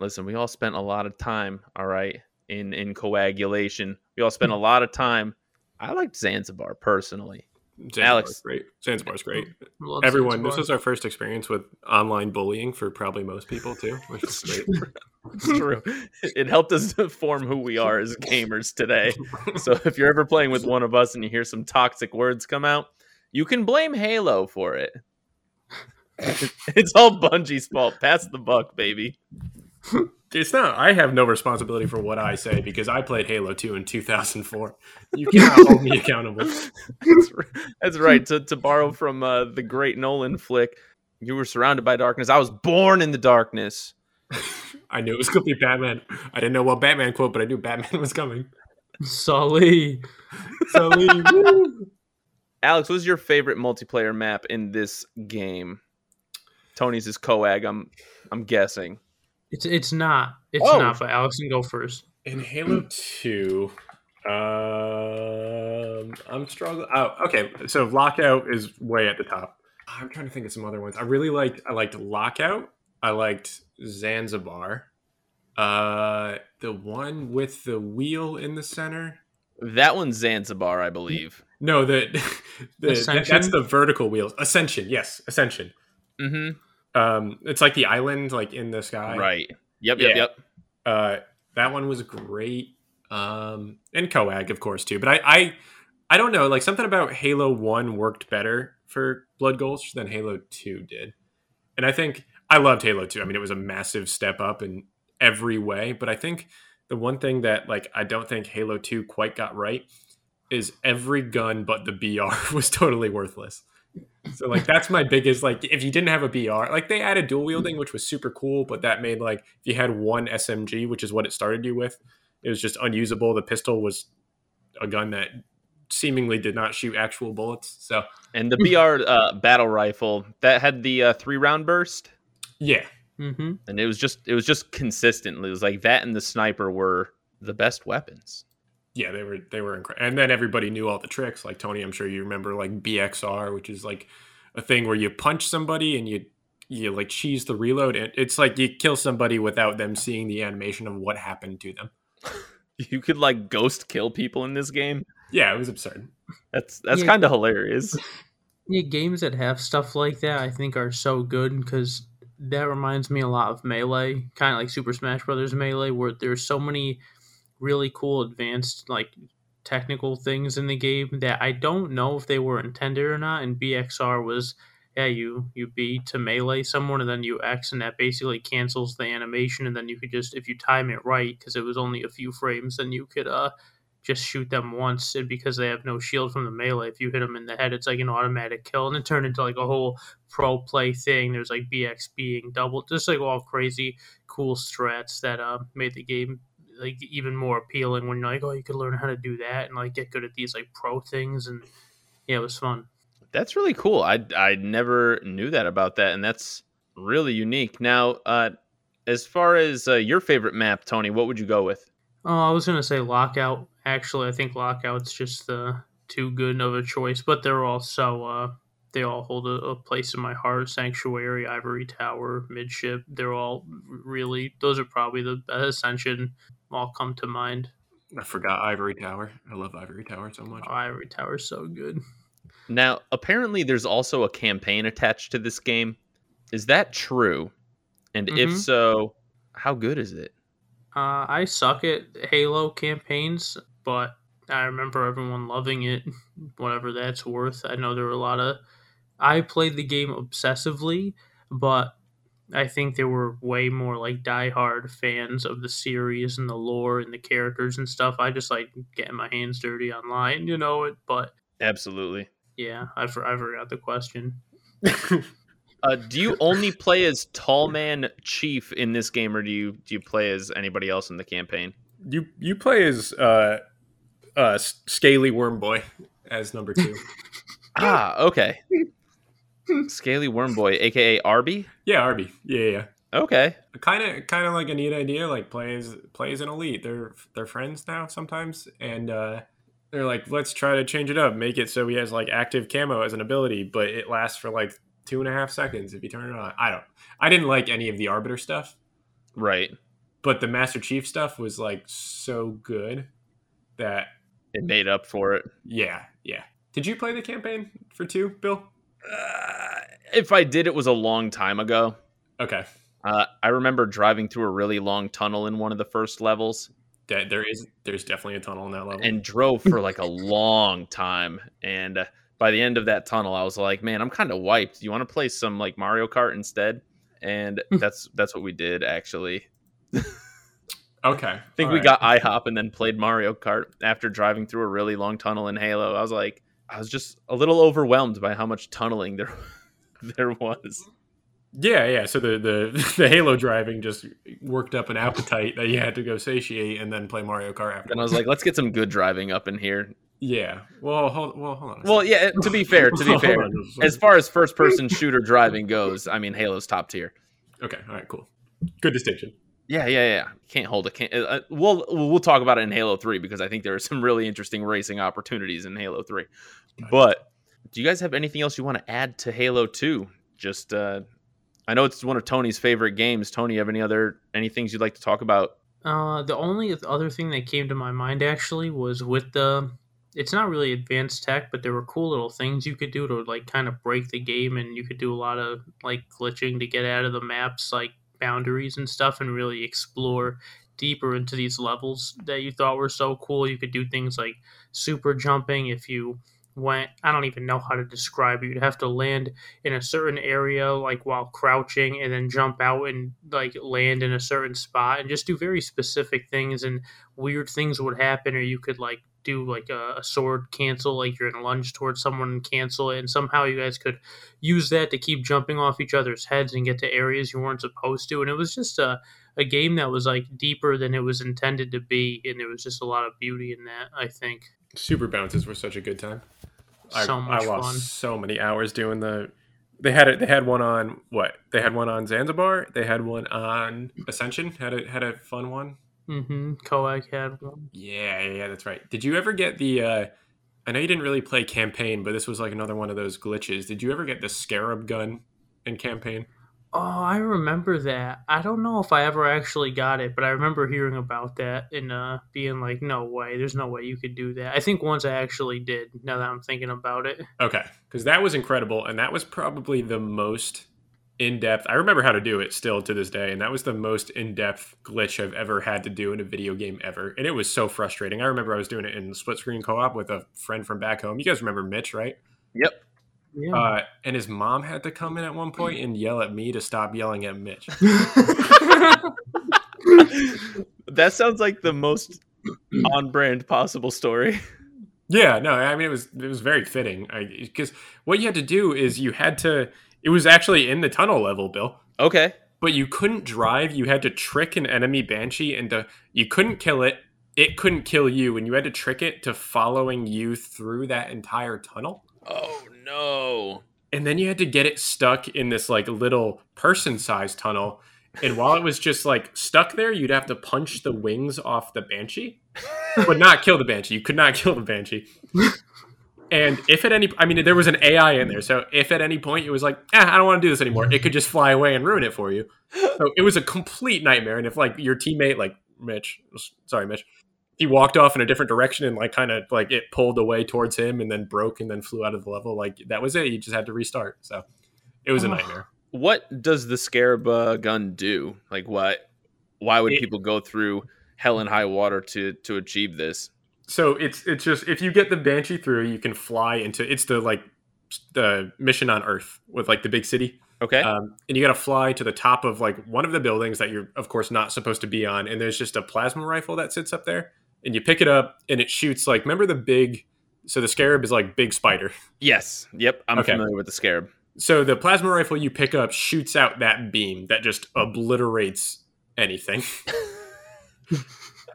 listen, we all spent a lot of time, all right, in in coagulation. We all spent hmm. a lot of time. I liked Zanzibar personally. Zanzibar's Alex. great. Zanzibar's great. Love Everyone, Zanzibar. this was our first experience with online bullying for probably most people too, which is great. (laughs) It's true. It helped us form who we are as gamers today. So if you're ever playing with one of us and you hear some toxic words come out, you can blame Halo for it. (laughs) It's all Bungie's fault. Pass the buck, baby. It's not. I have no responsibility for what I say because I played Halo 2 in 2004. You cannot hold me accountable. That's, r- that's right. To, to borrow from uh, the great Nolan flick, you were surrounded by darkness. I was born in the darkness. (laughs) I knew it was going to be Batman. I didn't know what Batman quote, but I knew Batman was coming. Sully. (laughs) Sully, woo! Alex, what's your favorite multiplayer map in this game? Tony's is Coag. I'm I'm guessing. It's it's not. It's Oh. not. But Alex can go first. In Halo 2, um, I'm struggling. Oh, okay. So Lockout is way at the top. I'm trying to think of some other ones. I really liked. I liked Lockout. I liked Zanzibar. Uh, the one with the wheel in the center. That one's Zanzibar, I believe. No, the, (laughs) the that- Ascension? that's the vertical wheels. Ascension, yes, Ascension. Mm-hmm. Um, it's like the island, like in the sky. Right. Yep. Yep. Yeah. Yep. Uh, that one was great. Um, and Coag, of course, too. But I, I, I don't know. Like something about Halo One worked better for Blood Gulch than Halo Two did. And I think I loved Halo Two. I mean, it was a massive step up in every way. But I think the one thing that like I don't think Halo Two quite got right is every gun but the BR (laughs) was totally worthless. So like that's my biggest like if you didn't have a BR like they added dual wielding which was super cool but that made like if you had one SMG which is what it started you with it was just unusable. The pistol was a gun that seemingly did not shoot actual bullets so. And the BR uh, battle rifle that had the uh, three round burst, yeah. Mm-hmm. and it was just it was just consistently It was like that and the sniper were the best weapons. Yeah they were they were incredible and then everybody knew all the tricks like Tony I'm sure you remember like BXR which is like a thing where you punch somebody and you you like cheese the reload and it's like you kill somebody without them seeing the animation of what happened to them (laughs) You could like ghost kill people in this game. yeah it was absurd That's that's Yeah. kind of hilarious. (laughs) Yeah, games that have stuff like that I think are so good because that reminds me a lot of Melee, kind of like Super Smash Brothers Melee, where there's so many really cool advanced like technical things in the game that I don't know if they were intended or not. And BXR was yeah, you you B to melee someone and then you X and that basically cancels the animation and then you could just if you time it right because it was only a few frames then you could uh just shoot them once and because they have no shield from the melee if you hit them in the head it's like an automatic kill and it turned into like a whole pro play thing there's like bx being double just like all crazy cool strats that uh made the game like even more appealing when you're like oh you could learn how to do that and like get good at these like pro things and yeah it was fun That's really cool. I I never knew that about that, and that's really unique. Now, uh, as far as uh, your favorite map, Tony, what would you go with? Oh, I was gonna say lockout. Actually, I think lockout's just uh, too good of a choice, but they're all so uh, they all hold a, a place in my heart. Sanctuary, Ivory Tower, Midship. They're all really. Those are probably the Ascension. All come to mind. I forgot Ivory Tower. I love Ivory Tower so much. Oh, Ivory Tower's so good. Now, apparently, there's also a campaign attached to this game. Is that true? And if Mhm. so, how good is it? Uh, I suck at Halo campaigns, but I remember everyone loving it, (laughs) whatever that's worth. I know there were a lot of. I played the game obsessively, but I think there were way more like diehard fans of the series and the lore and the characters and stuff. I just like getting my hands dirty online, you know it. But Absolutely. yeah, I, for, I forgot the question. (laughs) Uh, do you only play as Tall Man Chief in this game, or do you do you play as anybody else in the campaign? you you play as uh, uh, Scaly Worm Boy as number two. (laughs) Ah, okay. Scaly Worm Boy, aka Arby. yeah, Arby. Yeah, yeah. Okay. Kind of, kind of like a neat idea. Like plays plays an elite. They're they're friends now sometimes, and uh, they're like, let's try to change it up, make it so he has like active camo as an ability, but it lasts for like two and a half seconds if you turn it on. I don't. I didn't like any of the Arbiter stuff. Right. but the Master Chief stuff was like so good that It made up for it. yeah, yeah. Did you play the campaign for two, Bill? Uh, if I did, it was a long time ago. Okay. Uh, I remember driving through a really long tunnel in one of the first levels That there is there's definitely a tunnel in that level. and drove for like a long time. And uh, by the end of that tunnel, I was like, man, I'm kind of wiped. You want to play some like Mario Kart instead? And that's that's what we did actually. (laughs) okay. I think we got IHOP and then played Mario Kart after driving through a really long tunnel in Halo. I was like, I was just a little overwhelmed by how much tunneling there (laughs) there was. Yeah, yeah. So the, the (laughs) the Halo driving just worked up an appetite that you had to go satiate and then play Mario Kart after. And I was like, let's get some good driving up in here. yeah. Well, hold, well, hold on. Well, yeah, to be fair, to be (laughs) fair, on a second. as far as first person shooter driving goes, I mean, Halo's top tier. okay, all right, cool, good distinction. Yeah, yeah, yeah. Can't hold it. Can't. Uh, we'll we'll talk about it in Halo Three because I think there are some really interesting racing opportunities in Halo Three. But do you guys have anything else you want to add to Halo Two? Just, uh, I know it's one of Tony's favorite games. Tony, you have any other any things you'd like to talk about? Uh, the only other thing that came to my mind actually was with the. It's not really advanced tech, but there were cool little things you could do to like kind of break the game, and you could do a lot of like glitching to get out of the maps, like boundaries and stuff, and really explore deeper into these levels that you thought were so cool. You could do things like super jumping if you went. I don't even know how to describe it. You'd have to land in a certain area like while crouching and then jump out and like land in a certain spot and just do very specific things and weird things would happen or you could like do like a, a sword cancel like you're gonna lunge towards someone and cancel it and somehow you guys could use that to keep jumping off each other's heads and get to areas you weren't supposed to and it was just a, a game that was like deeper than it was intended to be and there was just a lot of beauty in that i think Super bounces were such a good time. I, so much I lost fun so many hours doing the. They had it. They had one on what? They had one on Zanzibar. They had one on Ascension. Had a had a fun one. Mm-hmm Coag had one Yeah, yeah, yeah, that's right. Did you ever get the? uh I know you didn't really play campaign, but this was like another one of those glitches. Did you ever get the Scarab gun in campaign? Oh, I remember that. I don't know if I ever actually got it, but I remember hearing about that and uh, being like, "No way! There's no way you could do that." I think once I actually did. Now that I'm thinking about it, Okay, because that was incredible, and that was probably the most in depth. I remember how to do it still to this day, and that was the most in depth glitch I've ever had to do in a video game ever, and it was so frustrating. I remember I was doing it in split screen co op with a friend from back home. You guys remember Mitch, right? Yep. yeah. Uh, and his mom had to come in at one point and yell at me to stop yelling at Mitch. (laughs) That sounds like the most on brand possible story. Yeah, no, I mean it was it was very fitting because what you had to do is you had to. It was actually in the tunnel level, Bill. Okay. but you couldn't drive. You had to trick an enemy banshee into. You couldn't kill it. It couldn't kill you, and you had to trick it to following you through that entire tunnel. Oh no. And then you had to get it stuck in this like little person-sized tunnel. And while it was just like stuck there, you'd have to punch the wings off the banshee, but not kill the banshee. You could not kill the banshee. And if at any, I mean, there was an AI in there, so if at any point it was like, eh, I don't want to do this anymore, it could just fly away and ruin it for you. So it was a complete nightmare. And if like your teammate, like Mitch, sorry, Mitch, he walked off in a different direction and like kind of like it pulled away towards him and then broke and then flew out of the level, like that was it. You just had to restart. So it was a nightmare. What does the Scarab uh, gun do? Like what? Why would It- people go through hell and high water to to achieve this? So it's it's just if you get the banshee through, you can fly into it's the like the mission on Earth with like the big city. Okay. Um, and you got to fly to the top of like one of the buildings that you're of course not supposed to be on and there's just a plasma rifle that sits up there and you pick it up and it shoots like remember the big so the scarab is like big spider yes. Yep. I'm Okay. familiar with the Scarab. so the plasma rifle you pick up shoots out that beam that just obliterates anything (laughs)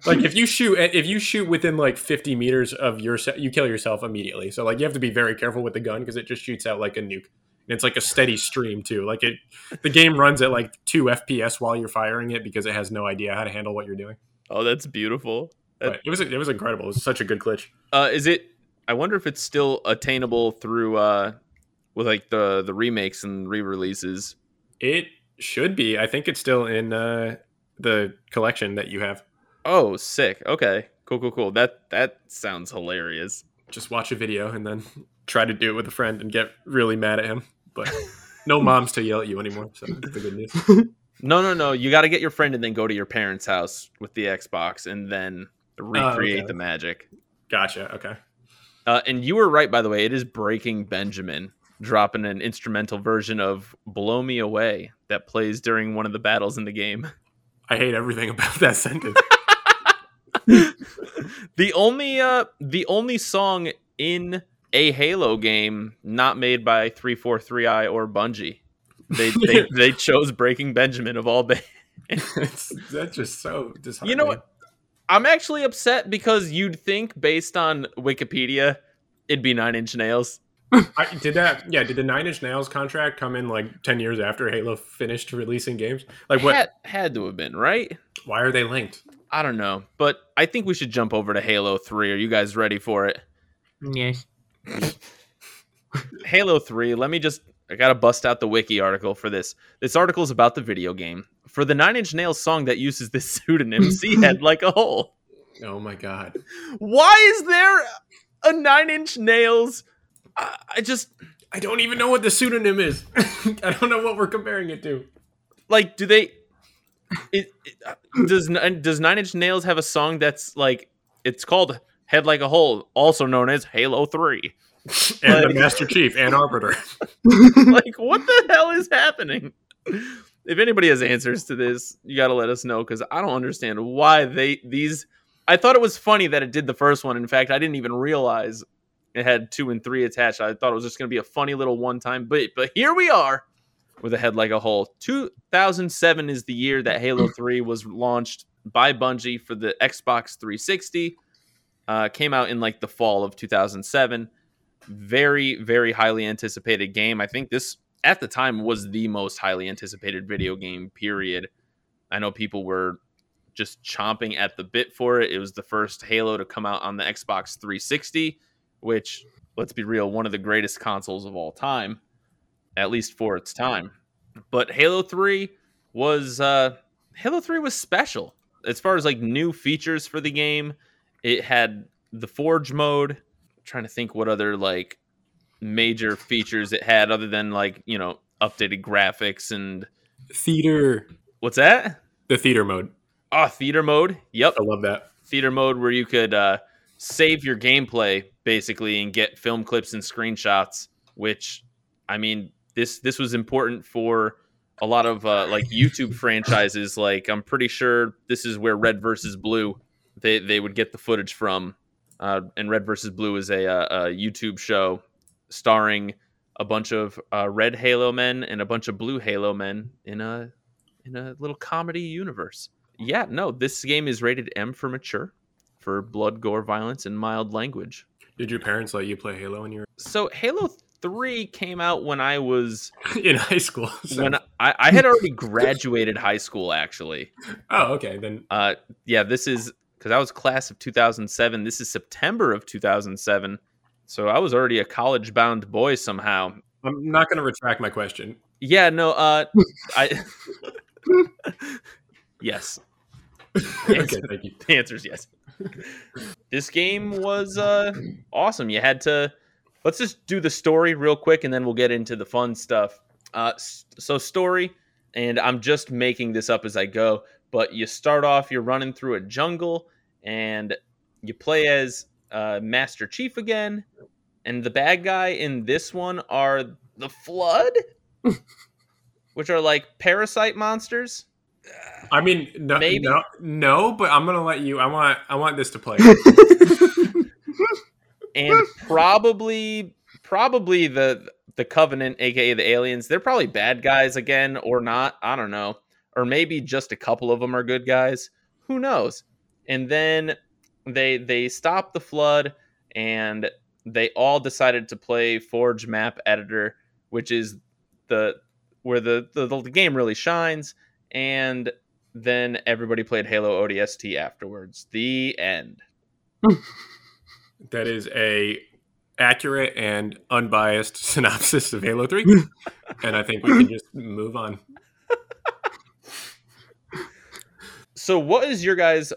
like if you shoot if you shoot within like 50 meters of your you kill yourself immediately. So like you have to be very careful with the gun because it just shoots out like a nuke. And it's like a steady stream too. Like it the game runs at like 2 fps while you're firing it because it has no idea how to handle what you're doing. Oh, that's beautiful. it was it was incredible. It was such a good glitch. Uh, is it? I wonder if it's still attainable through uh, with like the the remakes and re-releases. it should be. I think it's still in uh the collection that you have Oh, sick. Okay. Cool. Cool. Cool. That that sounds hilarious. just watch a video and then (laughs) try to do it with a friend and get really mad at him. But no (laughs) moms to yell at you anymore, so that's the good news. (laughs) No, no, no. You got to get your friend and then go to your parents' house with the Xbox and then recreate okay. the magic. Gotcha. Okay. Uh, and you were right, by the way. It is Breaking Benjamin dropping an instrumental version of "Blow Me Away" that plays during one of the battles in the game. I hate everything about that sentence. (laughs) the only uh, the only song in a Halo game not made by 343i or Bungie. They (laughs) they, they chose Breaking Benjamin of all bands. That's just so disheartening. You know what? I'm actually upset because you'd think, based on Wikipedia, it'd be Nine Inch Nails. (laughs) I, did that? Yeah. Did the Nine Inch Nails contract come in like ten years after Halo finished releasing games? Like what? Had, had to have been right. Why are they linked? I don't know, but I think we should jump over to Halo Three. Are you guys ready for it? Yes. (laughs) Halo 3, let me just I gotta bust out the wiki article for this. This article is about the video game. For the Nine Inch Nails song that uses this (laughs) pseudonym, see head like a hole. Oh my god. Why is there a Nine Inch Nails? I, I just I don't even know what the pseudonym is. (laughs) I don't know what we're comparing it to. like, do they? It, it, uh, does does Nine Inch Nails have a song that's like it's called Head Like a Hole, also known as Halo Three? And Like- the Master Chief (laughs) and Arbiter. like what the hell is happening if anybody has answers to this you got to let us know because i don't understand why they these i thought it was funny that it did the first one in fact i didn't even realize it had two and three attached. I thought it was just going to be a funny little one time but but here we are with a head like a hole. 2007 is the year that halo (clears throat) 3 was launched by bungie for the xbox 360 uh, came out in like the fall of 2007 very very highly anticipated game. I think this at the time was the most highly anticipated video game period. I know people were just chomping at the bit for it. It was the first halo to come out on the xbox 360 which let's be real one of the greatest consoles of all time at least for its time but halo 3 was uh halo 3 was special as far as like new features for the game it had the forge mode trying to think what other like major features it had other than like you know updated graphics and Theater. what's that The theater mode. oh theater mode yep I love that. theater mode where you could uh, save your gameplay basically and get film clips and screenshots which i mean this this was important for a lot of uh, like youtube franchises. Like i'm pretty sure this is where red versus blue they, they would get the footage from. Uh, and red versus blue is a, uh, a youtube show starring a bunch of uh, red halo men and a bunch of blue halo men in a in a little comedy universe. Yeah, no, this game is rated M for mature, for blood, gore, violence, and mild language. Did your parents let you play Halo when you So Halo 3 came out when I was (laughs) in high school? (laughs) So- when I, I had already graduated high school actually. (laughs) oh, okay. Then Uh yeah, this is because I was class of 2007. This is September of 2007. So I was already a college bound boy somehow. I'm not going to retract my question. Yeah, no, uh I Yes. okay, thank you. The answer is yes. This game was uh, awesome. You had to. Let's just do the story real quick, and then we'll get into the fun stuff. Uh, so story, and I'm just making this up as I go. But you start off, you're running through a jungle, and you play as uh, Master Chief again. And the bad guy in this one are the Flood, (laughs) which are like parasite monsters. I mean, no, Maybe. no, no, but I'm going to let you. I want, I want this to play. (laughs) and probably probably the the covenant aka the aliens they're probably bad guys again or not i don't know or maybe just a couple of them are good guys who knows and then they they stop the flood and they all decided to play forge map editor which is the where the the, the game really shines and then everybody played halo odst afterwards the end (laughs) that is a accurate and unbiased (laughs) synopsis of Halo 3. (laughs) and I think we can just move on. So, what is your guys'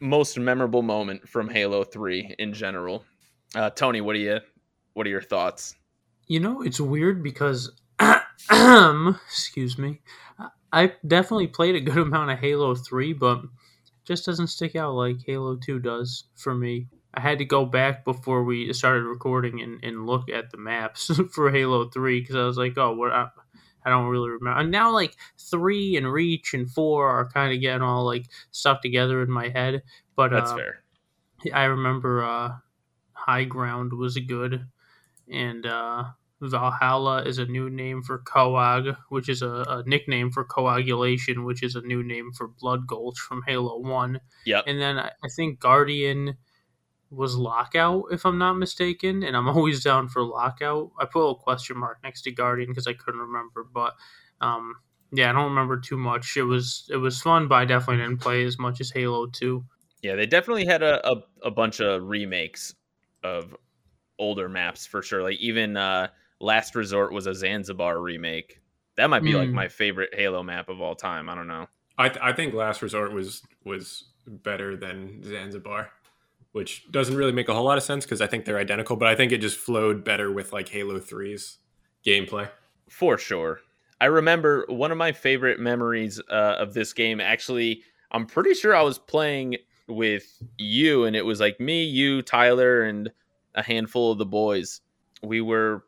most memorable moment from Halo Three in general? Uh, Tony, what are you? What are your thoughts? You know, it's weird because, (clears throat) excuse me, I definitely played a good (laughs) amount of Halo 3, but just doesn't stick out like Halo 2 does for me. I had to go back before we started recording and, and look at the maps (laughs) for Halo 3 because I was like, oh, what? I, I don't really remember. And now, like, 3 and Reach and 4 are kind of getting all, like, stuck together in my head. But That's uh, fair. I remember uh, High Ground was good. And uh, Valhalla is a new name for Coag, which is a, a, nickname for coagulation, which is a new name for Blood Gulch from Halo 1. Yep. And then I, I think Guardian was Lockout, if I'm not mistaken, and I'm (laughs) always down for Lockout. I put a question mark next to Guardian because I couldn't remember, but um, yeah, I don't remember too much. It was it was fun, but I definitely didn't play as much as Halo 2. Yeah, they definitely had a, a, a bunch of remakes of older maps for sure. Like even uh, Last Resort was a Zanzibar remake. That might be mm. like my favorite Halo map of all time. I don't know. I th- I think Last Resort was was better than Zanzibar, which doesn't really make a whole lot of sense because I think they're identical. But I think it just flowed better with like Halo 3's gameplay. For sure. I remember one of my favorite memories uh, of this game. Actually, I'm pretty sure I was playing with you, and it was like me, you, Tyler, and a handful of the boys. We were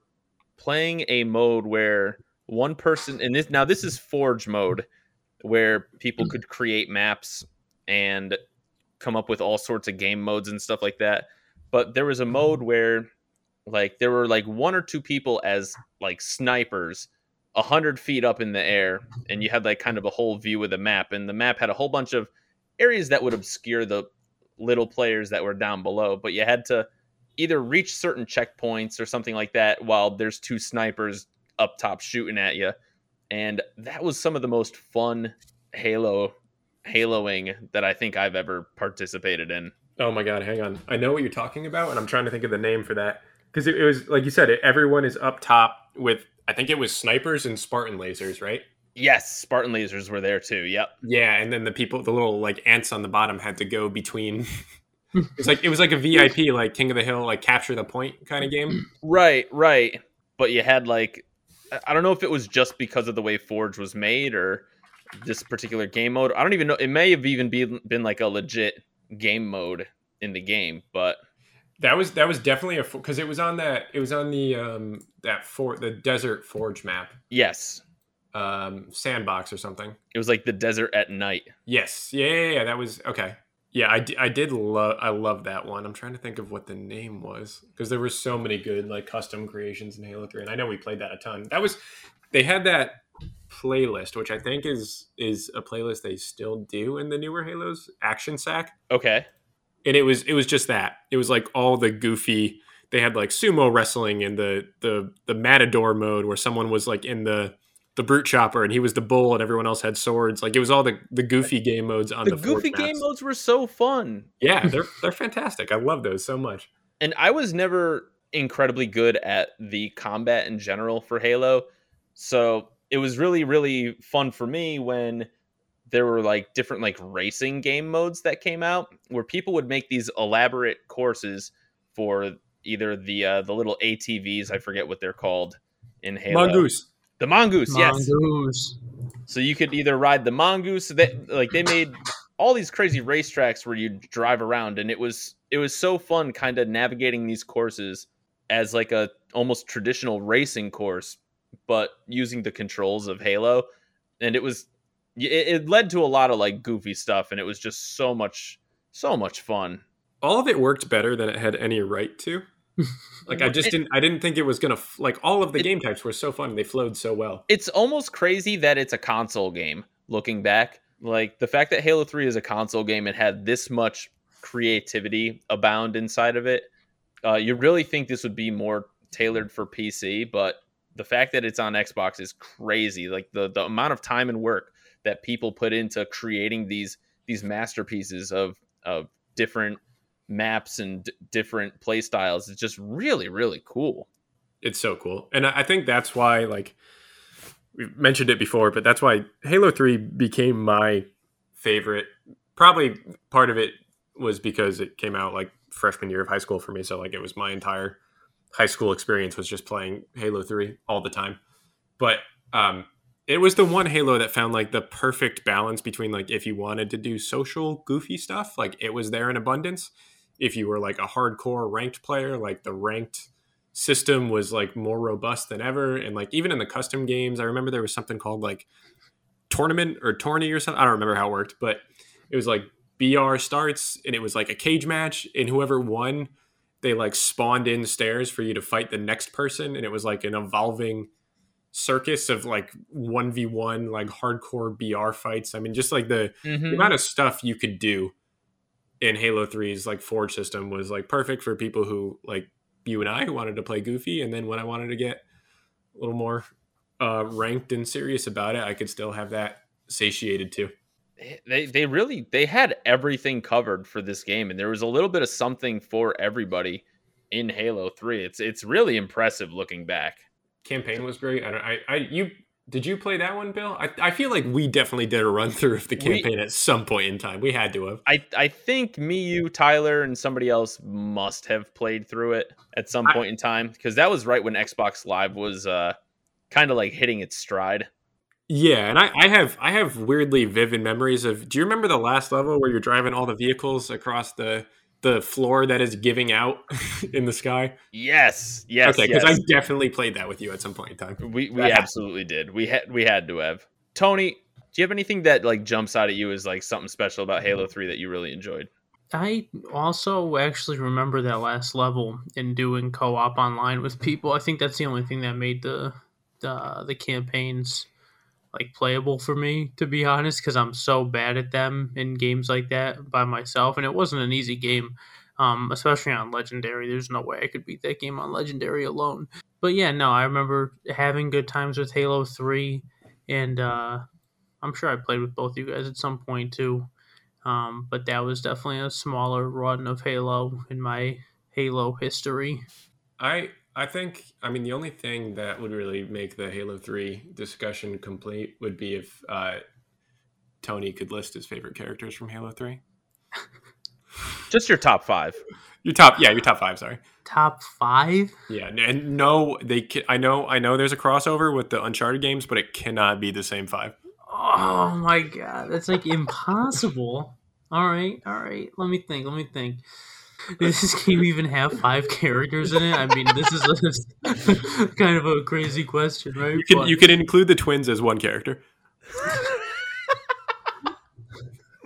playing a mode where one person and this now this is forge mode where people hmm. could create maps and come up with all sorts of game modes and stuff like that. But there was a hmm. mode where like there were like one or two people as like snipers a hundred feet up in the air and you had like kind of a whole view of the map and the map had a whole bunch of areas that would obscure the little players that were down below but you had to either reach certain checkpoints or something like that while there's two snipers up top shooting at you. And that was some of the most fun Halo Haloing that I think I've ever participated in. Oh my god, hang on. I know what you're talking about and I'm trying to think of the name for that because it, it, was like you said it, everyone is up top with I think it was snipers and Spartan lasers, right? Yes, Spartan lasers were there too. Yep. Yeah, and then the people the little like ants on the bottom had to go between (laughs) it's like it was like a VIP, like King of the Hill, like capture the point kind of game. Right, right. But you had like I don't know if it was just because of the way Forge was made or this particular game mode. I don't even know. It may have even been been like a legit game mode in the game, but that was that was definitely a because it was on that it was on the um that for the desert forge map. Yes. Um, sandbox or something. It was like the desert at night. Yes. Yeah, yeah, yeah. That was okay. Yeah, I, I did love I love that one. I'm trying to think of what the name was because there were so many good like custom creations in Halo 3 and I know we played that a ton. That was they had that playlist which I think is is a playlist they still do in the newer Halos, Action Sack. Okay. And it was it was just that. It was like all the goofy they had like sumo wrestling in the the the matador mode where someone was like in the the brute chopper and he was the bull and everyone else had swords. Like it was all the, the goofy game modes on the, the goofy game modes were so fun. Yeah, (laughs) they're they're fantastic. I love those so much. And I was never incredibly good at the combat in general for Halo. So it was really, really fun for me when there were like different like racing game modes that came out where people would make these elaborate courses for either the uh, the little ATVs, I forget what they're called in Halo. Mongoose. The mongoose, mongoose. yes. So you could either ride the mongoose. They like they made all these crazy racetracks where you drive around, and it was it was so fun, kind of navigating these courses as like a almost traditional racing course, but using the controls of Halo. And it was it, it led to a lot of like goofy stuff, and it was just so much so much fun. All of it worked better than it had any right to (laughs) like I just it, didn't I didn't think it was gonna like all of the it, game types were so fun they flowed so well. It's almost crazy that it's a console game. Looking back, like the fact that Halo Three is a console game and had this much creativity abound inside of it, uh, you really think this would be more tailored for PC. But the fact that it's on Xbox is crazy. Like the the amount of time and work that people put into creating these these masterpieces of of different maps and d- different play styles. It's just really, really cool. It's so cool. And I think that's why, like, we've mentioned it before, but that's why Halo 3 became my favorite. Probably part of it was because it came out like freshman year of high school for me. So, like, it was my entire high school experience was just playing Halo 3 all the time. But um, it was the one Halo that found like the perfect balance between like if you wanted to do social goofy stuff, like it was there in abundance. If you were like a hardcore ranked player, like the ranked system was like more robust than ever. And like even in the custom games, I remember there was something called like tournament or tourney or something. I don't remember how it worked, but it was like BR starts and it was like a cage match, and whoever won, they like spawned in stairs for you to fight the next person, and it was like an evolving circus of like 1v1 like hardcore BR fights. I mean just like the, Mhm. the amount of stuff you could do in Halo 3's like Forge system was like perfect for people who like you and I who wanted to play goofy and then when I wanted to get a little more uh ranked and serious about it, I could still have that satiated too. they they really they had everything covered for this game and there was a little bit of something for everybody in Halo 3. It's it's really impressive looking back. Campaign was great. I don't I, I you did you play that one, Bill? I, I feel like we definitely did a run through of the We- campaign at some point in time. We had to have. I I think me, you, Tyler, and somebody else must have played through it at some I- point in time because that was right when Xbox Live was uh kind of like hitting its stride. Yeah, and I, I have I have weirdly vivid memories of. Do you remember the last level where you're driving all the vehicles across the the floor that is giving out (laughs) in the sky? Yes, yes, okay, because yes. I definitely played that with you at some point in time. we we that happened. absolutely did. We had we had to have. Tony, do you have anything that like jumps out at you as like something special about Halo Three that you really enjoyed? I also actually remember that last level and doing co-op online with people. I think that's the only thing that made the the, the campaigns like playable for me to be honest because I'm so bad at them in games like that by myself and it wasn't an easy game um, especially on legendary. There's no way I could beat that game on legendary alone. But yeah no I remember having good times with Halo 3 and uh, I'm sure I played with both you guys at some point too. Um, but that was definitely a smaller run of Halo in my Halo history. I I think I mean the only thing that would really make the Halo Three discussion complete would be if uh, Tony could list his favorite characters from Halo Three. (laughs) Just your top five. Your top, yeah, your top five. Sorry. Top five? Yeah, and no, they. Can, I know, I know. There's a crossover with the Uncharted games, but it cannot be the same five. Oh my god, that's like impossible. All right, all right. Let me think. Let me think. Does this game even have five characters in it? I mean, this is a, (laughs) kind of a crazy question, right? You can But- you can include the twins as one character.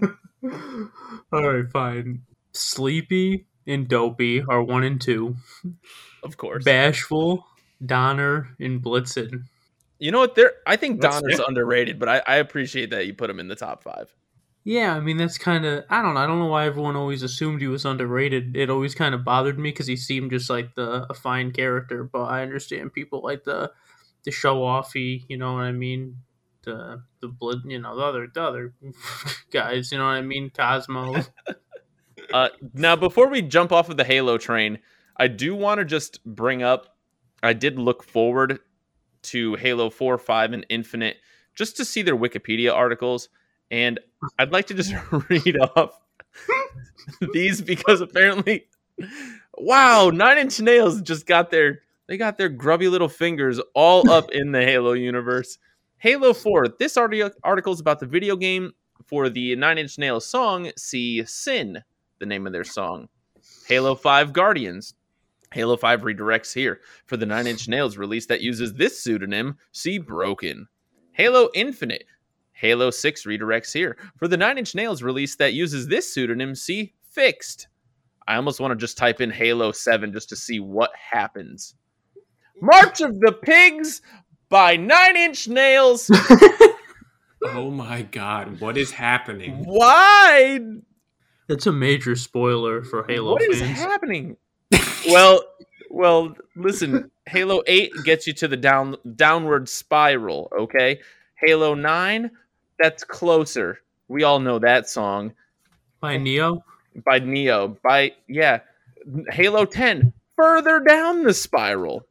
(laughs) all right, fine. Sleepy and Dopey are one and two. Of course. Bashful, Donner, and Blitzen. You know what? There, I think That's Donner's underrated, but I, I appreciate that you put him in the top five. Yeah, I mean that's kind of I don't know. I don't know why everyone always assumed he was underrated. It always kind of bothered me because he seemed just like the a fine character. But I understand people like the the show offy. You know what I mean? The the blood. You know the other the other (laughs) guys. You know what I mean? Cosmo. (laughs) Uh, now, before we jump off of the Halo train, I do want to just bring up. I did look forward to Halo Four, Five, and Infinite just to see their Wikipedia articles, and I'd like to just (laughs) read off (laughs) these because apparently, wow, Nine Inch Nails just got their they got their grubby little fingers all up in the Halo universe. Halo 4. This arti- article is about the video game for the Nine Inch Nails song. See Sin, the name of their song. Halo 5 Guardians. Halo 5 redirects here for the Nine Inch Nails release that uses this pseudonym. See Broken. Halo Infinite. Halo 6 redirects here for the Nine Inch Nails release that uses this pseudonym. See Fixed. I almost want to just type in Halo 7 just to see what happens. March of the Pigs by Nine Inch Nails. (laughs) Oh my god, what is happening? Why? That's a major spoiler for Halo What is fans. happening? (laughs) well, well, listen. Halo 8 gets you to the down downward spiral, okay? Halo 9, that's closer. We all know that song By Neo. by Neo. By yeah. Halo 10, further down the spiral.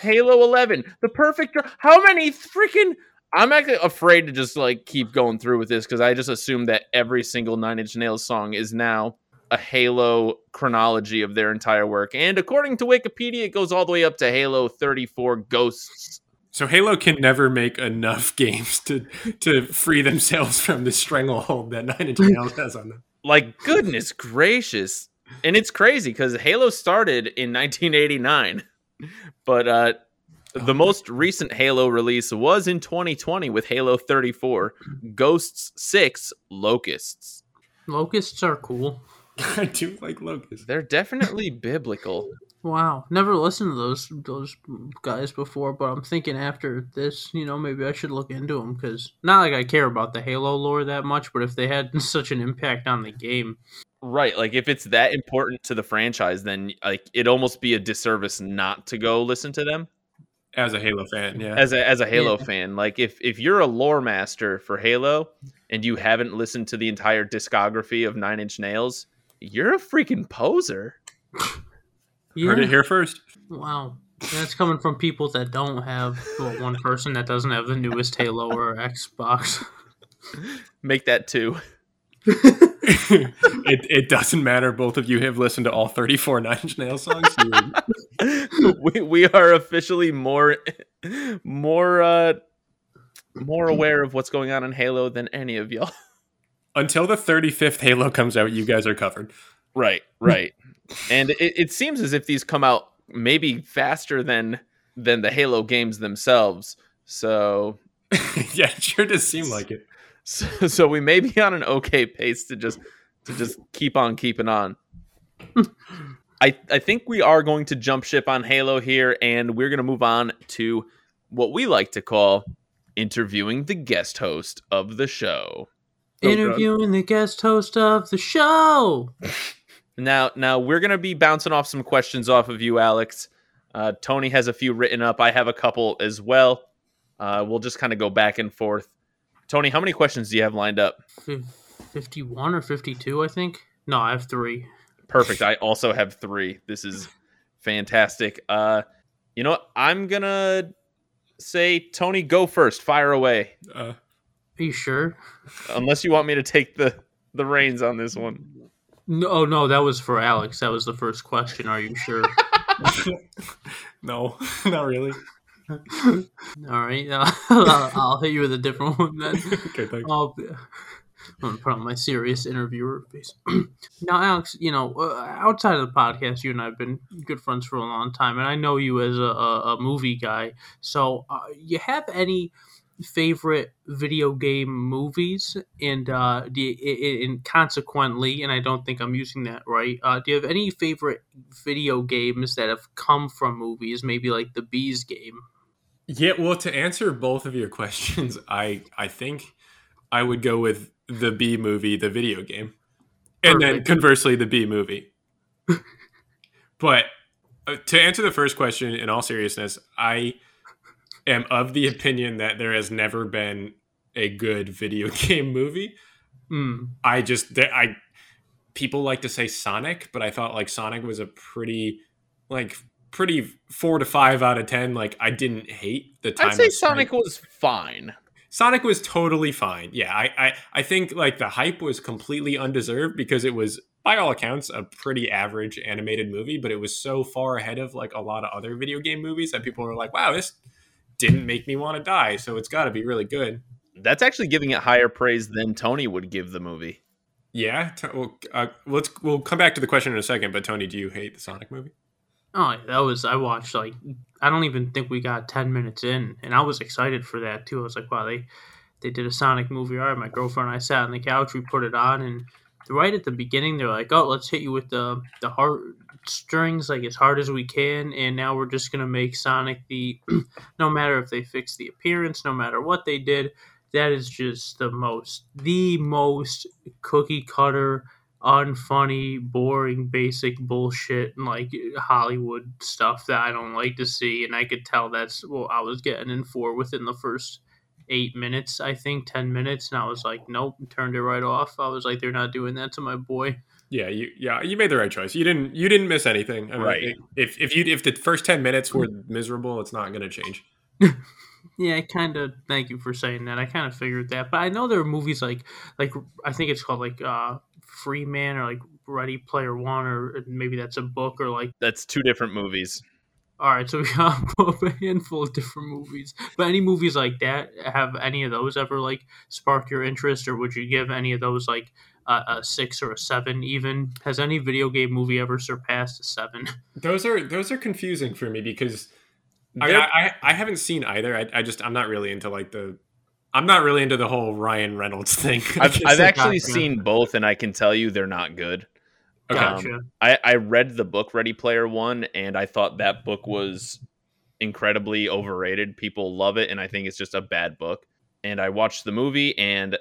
Halo 11, the perfect How many freaking I'm actually afraid to just like keep going through with this because I just assume that every single Nine Inch Nails song is now a Halo chronology of their entire work. And according to Wikipedia, it goes all the way up to Halo 34 Ghosts So Halo can never make enough (laughs) games to to free themselves from the stranglehold that Nine Inch Nails has on them. Like goodness gracious. And it's crazy because Halo started in 1989, but uh, the most recent Halo release was in 2020 with Halo 34, Ghosts 6, Locusts. Locusts are cool. (laughs) I do like locusts. They're definitely biblical. Wow, never listened to those those guys before, but I'm thinking after this, you know, maybe I should look into them because not like I care about the Halo lore that much, but if they had (laughs) such an impact on the game, Right, like if it's that important to the franchise, then like it'd almost be a disservice not to go listen to them. As a Halo fan, yeah. as a as a Halo Yeah. fan. Like if if you're a lore master for Halo and you haven't listened to the entire discography of Nine Inch Nails, you're a freaking poser. (laughs) yeah, Heard it here first. wow, that's coming from people that don't have well, one person that doesn't have the newest Halo or Xbox. (laughs) Make that two. (laughs) it, it doesn't matter. Both of you have listened to all 34 Nine Inch Nails songs. (laughs) We we are officially more more uh more aware of what's going on in Halo than any of y'all. until the 35th Halo comes out, you guys are covered. Right, right. And it, it seems as if these come out maybe faster than than the Halo games themselves. So (laughs) yeah, it sure does seem like it. so, so we may be on an okay pace to just to just keep on keeping on. I I think we are going to jump ship on Halo here, and we're going to move on to what we like to call interviewing the guest host of the show. Oh, God. Interviewing the guest host of the show. (laughs) Now, now we're gonna be bouncing off some questions off of you, Alex. Uh, Tony has a few written up. I have a couple as well. Uh, we'll just kind of go back and forth. Tony, how many questions do you have lined up? 51 or 52, I think. No, I have three. Perfect. I also have three. This is fantastic. Uh, you know what? I'm gonna say, Tony, go first. Fire away. Uh, Are you sure? Unless you want me to take the the reins on this one. No, oh, no, that was for Alex. That was the first question. Are you sure? (laughs) (laughs) no, (laughs) not really. All right, uh, I'll, I'll hit you with a different one then. okay, thanks. I'll, I'm gonna put on my serious interviewer face. (clears throat) now, Alex, you know, uh, outside of the podcast, you and I have been good friends for a long time, and I know you as a, a, a movie guy. So, uh, you have any favorite video game movies? And uh, do you, i- i- and consequently, and I don't think I'm using that right. Uh, do you have any favorite video games that have come from movies? Maybe like the Bees game. Yeah, well, to answer both of your questions, (laughs) I I think I would go with the Bee Movie, the video game, and then conversely, the Bee Movie. (laughs) but uh, to answer the first question, in all seriousness, I am of the opinion that there has never been a good video (laughs) game movie. Hmm. I just I people like to say Sonic, but I thought like Sonic was a pretty like pretty four to five out of ten. Like I didn't hate the time. I'd say Sonic was fine. Sonic was totally fine. Yeah, I, I I think like the hype was completely undeserved because it was by all accounts a pretty average animated movie, but it was so far ahead of like a lot of other video game movies that people were like, "Wow, this didn't make me want to die." So it's got to be really good. That's actually giving it higher praise than Tony would give the movie. Yeah. To, well, uh, let's we'll come back to the question in a second. But Tony, do you hate the Sonic movie? Oh, that was I watched like I don't even think we got ten minutes in, and I was excited for that too. I was like, wow, they they did a Sonic movie. All right, my girlfriend and I sat on the couch, we put it on, and right at the beginning, they're like, oh, let's hit you with the the heart strings like as hard as we can, and now we're just gonna make Sonic the (clears throat) no matter if they fix the appearance, no matter what they did, that is just the most the most cookie cutter unfunny, boring, basic bullshit and like Hollywood stuff that I don't like to see. And I could tell that's what I was getting in for within the first eight minutes, I think, 10 minutes. And I was like, nope, turned it right off. I was like, they're not doing that to my boy. Yeah, you yeah you made the right choice. You didn't you didn't miss anything. I mean, Right. If if you if the first ten minutes were miserable, it's not going to change. (laughs) Yeah, I kind of thank you for saying that. I kind of figured that, but I know there are movies like like I think it's called like uh Free Man or like Ready Player One or maybe that's a book or like That's two different movies. All right, so we got (laughs) a handful of different movies. But any movies like that, have any of those ever like sparked your interest, or would you give any of those like a, a six or a seven? Even has any video game movie ever surpassed a seven? (laughs) Those are those are confusing for me because I, I, I I haven't seen either. I, I just I'm not really into like the I'm not really into the whole Ryan Reynolds (laughs) thing. I've, I've actually seen both, and I can tell you they're not good. Okay. Gotcha. I, I read the book Ready Player One, and I thought that book was incredibly overrated. People love it, and I think it's just a bad book. And I watched the movie, and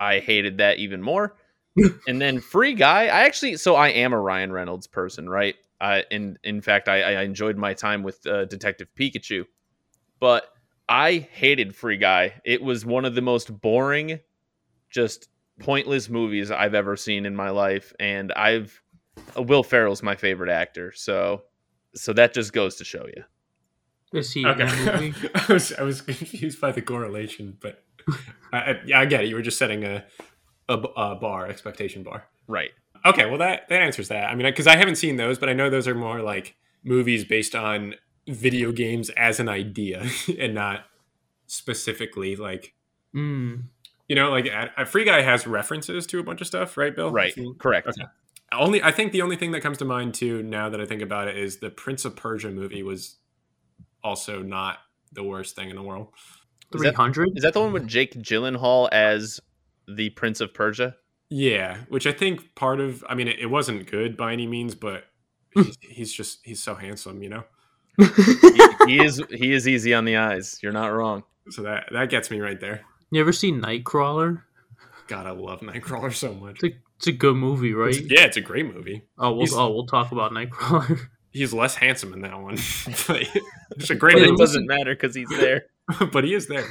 I hated that even more. (laughs) and then Free Guy, I actually, so I am a Ryan Reynolds person, right? I, in in fact, I, I enjoyed my time with uh, Detective Pikachu, but I hated Free Guy. It was one of the most boring, just pointless movies I've ever seen in my life, and I've uh, Will Ferrell's my favorite actor, so so that just goes to show you. Is he Okay. movie? (laughs) I was I was (laughs) confused by the correlation, but I, I, yeah, I get it. You were just setting a a bar expectation bar. Right. Okay, well that that answers that. I mean, because I haven't seen those, but I know those are more like movies based on video games as an idea (laughs) and not specifically like Mm. You know like a, a free guy has references to a bunch of stuff right bill Right. Correct. Okay. only i think the only thing that comes to mind too now that i think about it is the prince of persia movie was also not the worst thing in the world Is that- hundred. Is that the one with Jake Gyllenhaal as the Prince of Persia? yeah which i think part of i mean it, it wasn't good by any means but (laughs) he's, he's just he's so handsome you know he, he is he is easy on the eyes. You're not wrong. so that that gets me right there You ever seen Nightcrawler? god i love nightcrawler so much It's a, it's a good movie, right? It's- yeah it's a great movie Oh, we'll, he's- oh, we'll talk about Nightcrawler. (laughs) he's less handsome in that one (laughs) it's a (laughs) great Wait, It doesn't matter because he's there. but he is there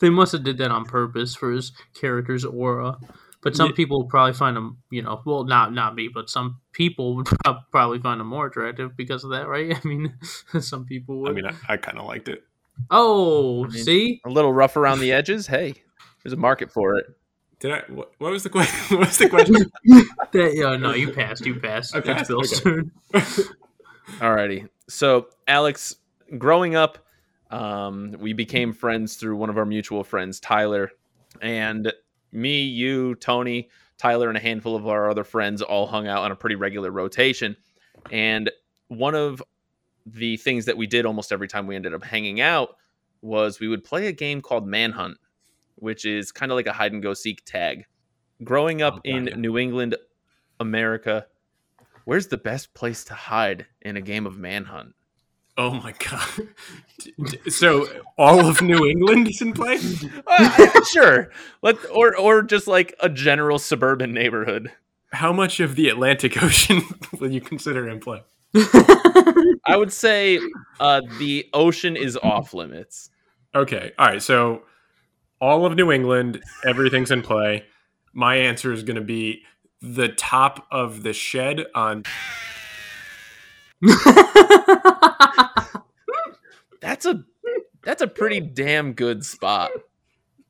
they must have did that on purpose for his character's aura. But some Yeah. people would probably find him, you know, well, not not me, but some people would prob- probably find him more attractive because of that, right? I mean, some people would. i mean i, I kind of liked it oh, I mean- see, A little rough around the edges. Hey, there's a market for it. Did I? What, what was the question? (laughs) What was the question? (laughs) that yeah, no, you passed, you passed. I passed? Bill's Okay. turn. (laughs) Alrighty. So, Alex, growing up, um, we became friends through one of our mutual friends, Tyler, and me, you, Tony, Tyler, and a handful of our other friends all hung out on a pretty regular rotation. And one of the things that we did almost every time we ended up hanging out was we would play a game called Manhunt, which is kind of like a hide and go seek tag. Growing up Oh, in gotcha. New England, America, where's the best place to hide in a game of Manhunt? oh my god! D- d- So all of New England is in play. (laughs) Uh, sure, let or or just like a general suburban neighborhood. How much of the Atlantic (laughs) Ocean will you consider in play? (laughs) I would say uh, the ocean is off limits. Okay, all right. So all of New England, everything's in play. My answer is going to be the top of the shed on. (laughs) That's a that's a pretty damn good spot,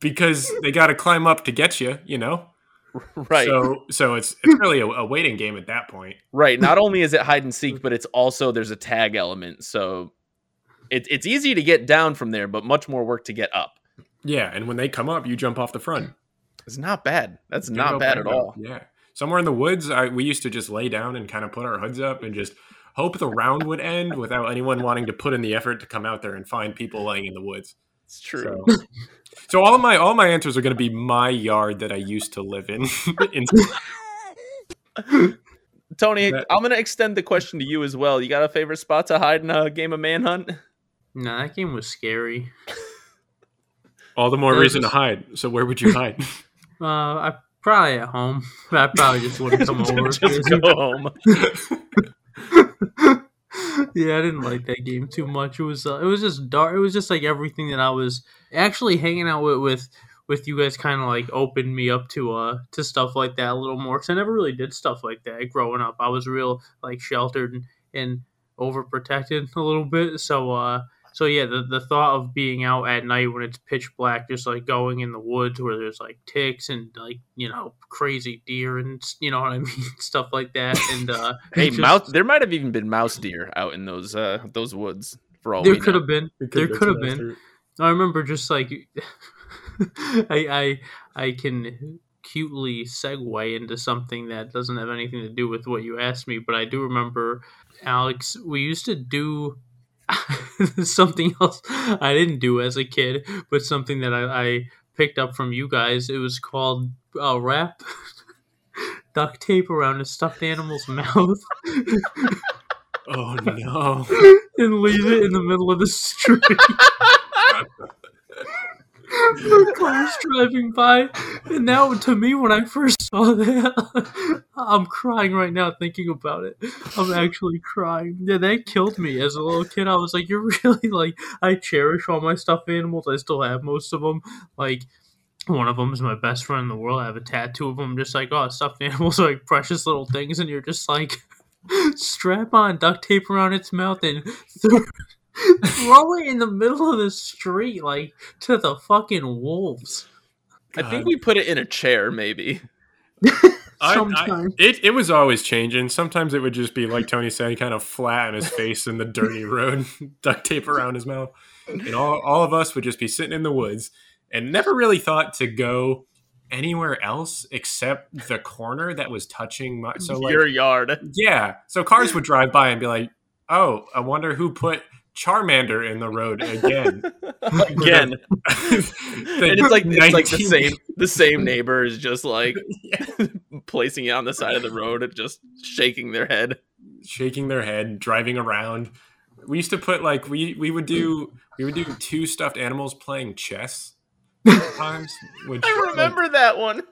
Because they got to climb up to get you, you know. (laughs) right? So, so it's it's really a, a waiting game at that point. right. Not only is it hide and seek, (laughs) but it's also there's a tag element. So it, it's easy to get down from there, but much more work to get up. Yeah, and when they come up, you jump off the front. It's not bad. That's not bad at all. Yeah. Somewhere in the woods, I, we used to just lay down and kind of put our hoods up and just hope the round would end without anyone wanting to put in the effort to come out there and find people laying in the woods. It's true. So, (laughs) so all of my all my answers are going to be my yard that I used to live in. (laughs) in (laughs) Tony, That- I'm gonna extend the question to you as well. You got a favorite spot to hide in a game of Manhunt? nah, that game was scary. all the more Those reason to hide. So where would you hide? Uh, I probably at home. I probably just wouldn't come over. Just go home. Yeah, I didn't like that game too much. It was uh, it was just dark. It was just like everything that I was actually hanging out with with, with you guys. Kind of like opened me up to uh to stuff like that a little more because I never really did stuff like that growing up. I was real like sheltered and, and overprotected (laughs) a little bit. So uh so yeah, the the thought of being out at night when it's pitch black, just like going in the woods where there's like ticks and like you know crazy deer and you know what I (laughs) mean, stuff like that. And uh, (laughs) Hey, just- mouse. There might have even been mouse deer out in those uh those woods. For all There could have been. It There could've been been. I remember just like (laughs) I I I can cutely segue into something that doesn't have anything to do with what you asked me, but I do remember Alex. We used to do (laughs) something else I didn't do as a kid, but something that I, I picked up from you guys. It was called uh, wrap (laughs) duct tape around a stuffed animal's (laughs) mouth Oh no! and leave it in the middle of the street. (laughs) cars driving by. And now, to me, when I first saw that, (laughs) I'm crying right now thinking about it. I'm actually crying. Yeah, that killed me as a little kid. I was like, you're (laughs) really like, I cherish all my stuffed animals. I still have most of them. Like, one of them is my best friend in the world. I have a tattoo of him. Just like, oh, stuffed animals are like precious little things. And you're just like, strap on duct tape around its mouth and throw, throw it in the middle of the street, like to the fucking wolves. I think we put it in a chair, maybe. (laughs) I- I- it it was always changing. Sometimes it would just be like Tony said, kind of flat on his face in the dirty (laughs) road, (laughs) duct tape around his mouth, and all all of us would just be sitting in the woods and never really thought to go anywhere else except the corner that was touching my. So like, Your yard. yeah, so cars would drive by and be like, "Oh, I wonder who put Charmander in the road again." (laughs) Again. (laughs) The and it's like it's like the same the same neighbor is just like (laughs) Yeah. placing it on the side of the road and just shaking their head. shaking their head, driving around. We used to put like we we would do we would do two stuffed animals playing chess times. Which I remember that one.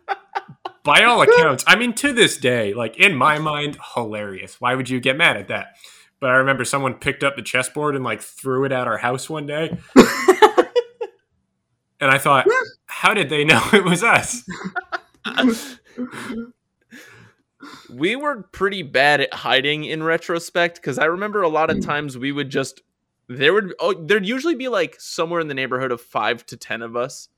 by all accounts, I mean to this day, like in my mind, hilarious. Why would you get mad at that? But I remember someone picked up the chessboard and like threw it at our house one day. (laughs) and I thought, how did they know it was us? we were pretty bad at hiding in retrospect because I remember a lot of times we would just there would oh there'd usually be like somewhere in the neighborhood of five to ten of us.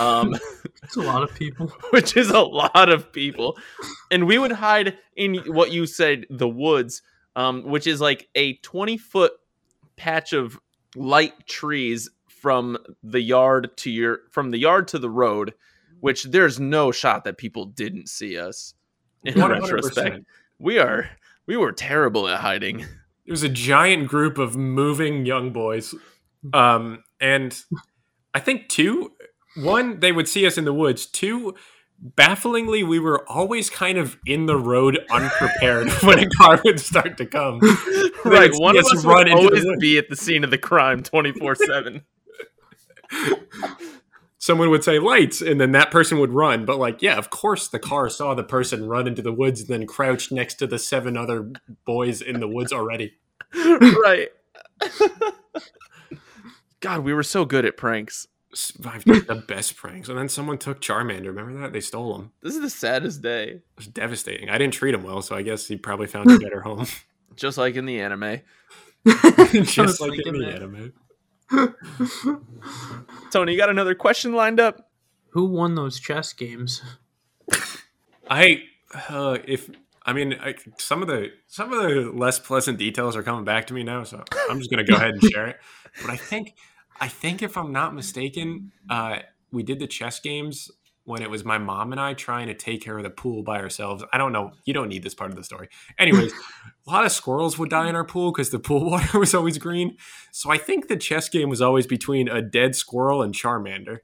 Um (laughs) It's a lot of people. (laughs) which is a lot of people. And we would hide in what you said, the woods, um, which is like a 20 foot patch of light trees from the yard to your from the yard to the road, which there's no shot that people didn't see us. In 100%. retrospect, we are we were terrible at hiding. It was a giant group of moving young boys. Um, and I think two, one, they would see us in the woods. Two, bafflingly, we were always kind of in the road unprepared (laughs) when a car would start to come. (laughs) right, one of us would always be at the scene of the crime 24 7. (laughs) Someone would say lights, and then that person would run. But, like, yeah, of course the car saw the person run into the woods and then crouched next to the seven other boys in the woods already. right. God, we were so good at pranks. I've done the best pranks. And then someone took Charmander. Remember that? They stole him. This is the saddest day. It was devastating. I didn't treat him well, so I guess he probably found a better home. (laughs) Just like in the anime. (laughs) Just like in the that. anime. (laughs) Tony, you got another question lined up? Who won those chess games? I uh, if I mean I, some of the some of the less pleasant details are coming back to me now, so I'm just gonna go ahead and share it. But I think I think if I'm not mistaken, uh, we did the chess games when it was my mom and I trying to take care of the pool by ourselves. I don't know. You don't need this part of the story. Anyways, (laughs) a lot of squirrels would die in our pool because the pool (laughs) water was always green. So I think the chess game was always between a dead squirrel and Charmander.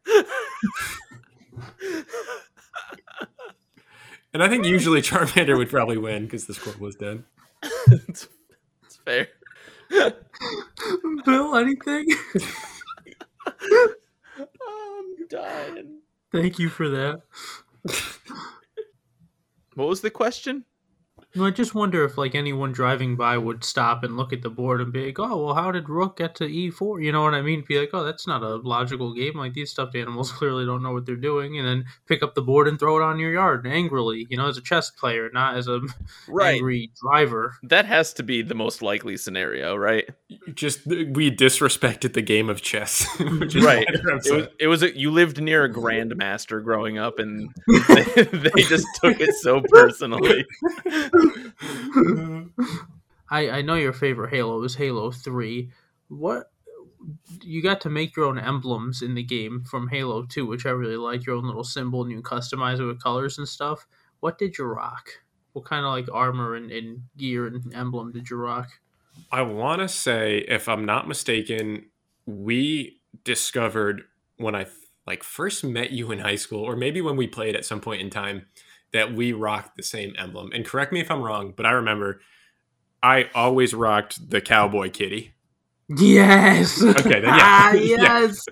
And I think usually Charmander would probably win because the squirrel was dead. (laughs) it's, it's fair. Bill, anything? (laughs) I'm dying. Thank you for that. What was the question? No, I just wonder if like anyone driving by would stop and look at the board and be like, "Oh, well, how did Rook get to E4?" You know what I mean? Be like, "Oh, that's not a logical game. Like these stuffed animals (laughs) clearly don't know what they're doing," and then pick up the board and throw it on your yard angrily. You know, as a chess player, not as a (laughs) Right. angry driver. That has to be the most likely scenario, right? Just uh, we disrespected the game of chess. (laughs) which is Right. It was, it was a, you lived near a grandmaster growing up, and they, they just took it so personally. I I know your favorite Halo is Halo Three. What you got to make your own emblems in the game from Halo Two, which I really like. Your own little symbol, and you customize it with colors and stuff. What did you rock? What kind of like armor and, and gear and emblem did you rock? I want to say, if I'm not mistaken, we discovered when I like first met you in high school, or maybe when we played at some point in time, that we rocked the same emblem. And correct me if I'm wrong, but I remember I always rocked the cowboy kitty. Yes. Okay, then (laughs) yeah. ah, (laughs) Yeah. yes.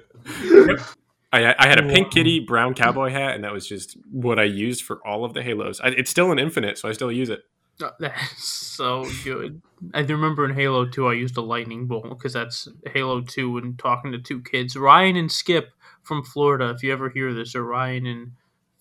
I, I had a pink kitty, brown cowboy hat, and that was just what I used for all of the Halos. I, it's still an infinite, so I still use it. (laughs) Oh, That's so good. I remember in Halo 2, I used a lightning bolt because that's Halo 2 and talking to two kids, Ryan and Skip from Florida. If you ever hear this, or Ryan and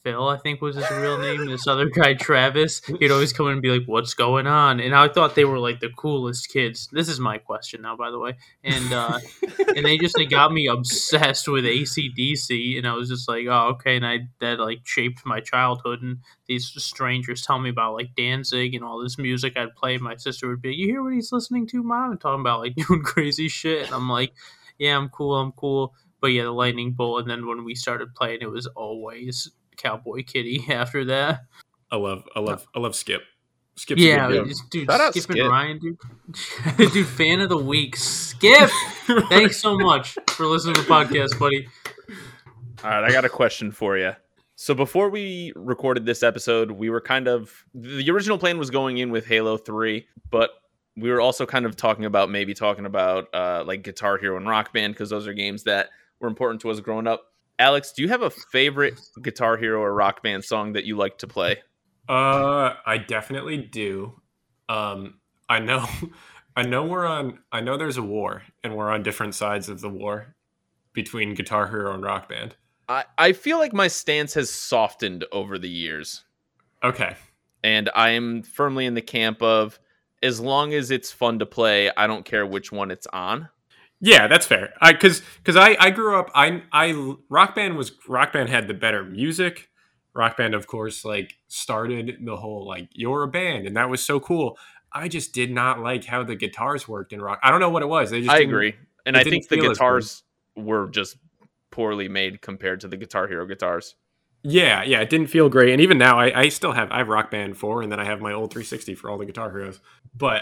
Phil, I think was his real name. This other guy, Travis, he'd always come in and be like, What's going on? And I thought they were like the coolest kids. This is my question now, by the way. And, uh, (laughs) and they just like, got me obsessed with AC/DC. And I was just like, Oh, okay. And I, that like shaped my childhood. And these strangers tell me about like Danzig and all this music I'd play. My sister would be, "You hear what he's listening to, mom?" And talking about like (laughs) doing crazy shit. And I'm like, "Yeah, I'm cool, I'm cool." But yeah, the lightning bolt. And then when we started playing, it was always Cowboy Kitty. (laughs) After that, I love, I love, I love Skip. Skip's yeah, a good it's- dude, Shout out Skip and Skip. Ryan, dude, (laughs) dude, fan of the week, Skip. (laughs) Thanks so much for listening to the podcast, buddy. All right, I got a question for you. So before we recorded this episode, we were kind of the original plan was going in with Halo 3, but we were also kind of talking about maybe talking about uh, like Guitar Hero and Rock Band because those are games that were important to us growing up. Alex, do you have a favorite Guitar Hero or Rock Band song that you like to play? Uh, I definitely do. Um, I know, (laughs) I know we're on. I know there's a war, and we're on different sides of the war between Guitar Hero and Rock Band. I, I feel like my stance has softened over the years. Okay, and I am firmly in the camp of as long as it's fun to play, I don't care which one it's on. Yeah, that's fair. I because because I I grew up. I I Rock Band was Rock Band had the better music. Rock Band, of course, like started the whole like you're a band, and that was so cool. I just did not like how the guitars worked in Rock. I don't know what it was. They just I agree, and I think the feel as good. guitars were just poorly made compared to the Guitar Hero guitars. Yeah, yeah, it didn't feel great. And even now, I, I still have I have Rock Band four, and then I have my old 360 for all the Guitar Heroes. But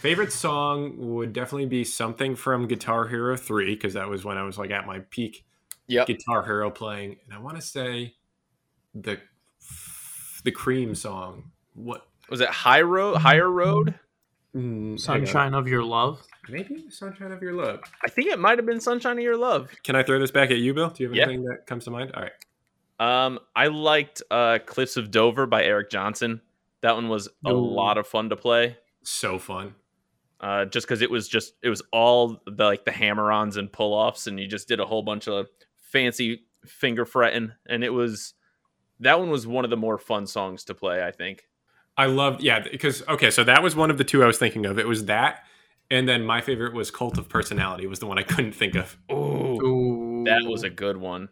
favorite song would definitely be something from Guitar Hero three because that was when I was like at my peak Yep. Guitar Hero playing, and I want to say the the Cream song. What Was it High Road? Higher Road? mm. Sunshine of Your Love. Maybe Sunshine of Your Love. I think it might have been Sunshine of Your Love. Can I throw this back at you, Bill? Do you have Yeah. anything that comes to mind? All right. Um, I liked uh, Cliffs of Dover by Eric Johnson. That one was a Ooh. lot of fun to play. So fun. Uh, just because it was just it was all the like the hammer-ons and pull-offs, and you just did a whole bunch of fancy finger fretting, and it was that one was one of the more fun songs to play. I think. I loved, yeah, because okay, so that was one of the two I was thinking of. It was that, and then my favorite was Cult of Personality was the one I couldn't think of. Ooh, Ooh. that was a good one.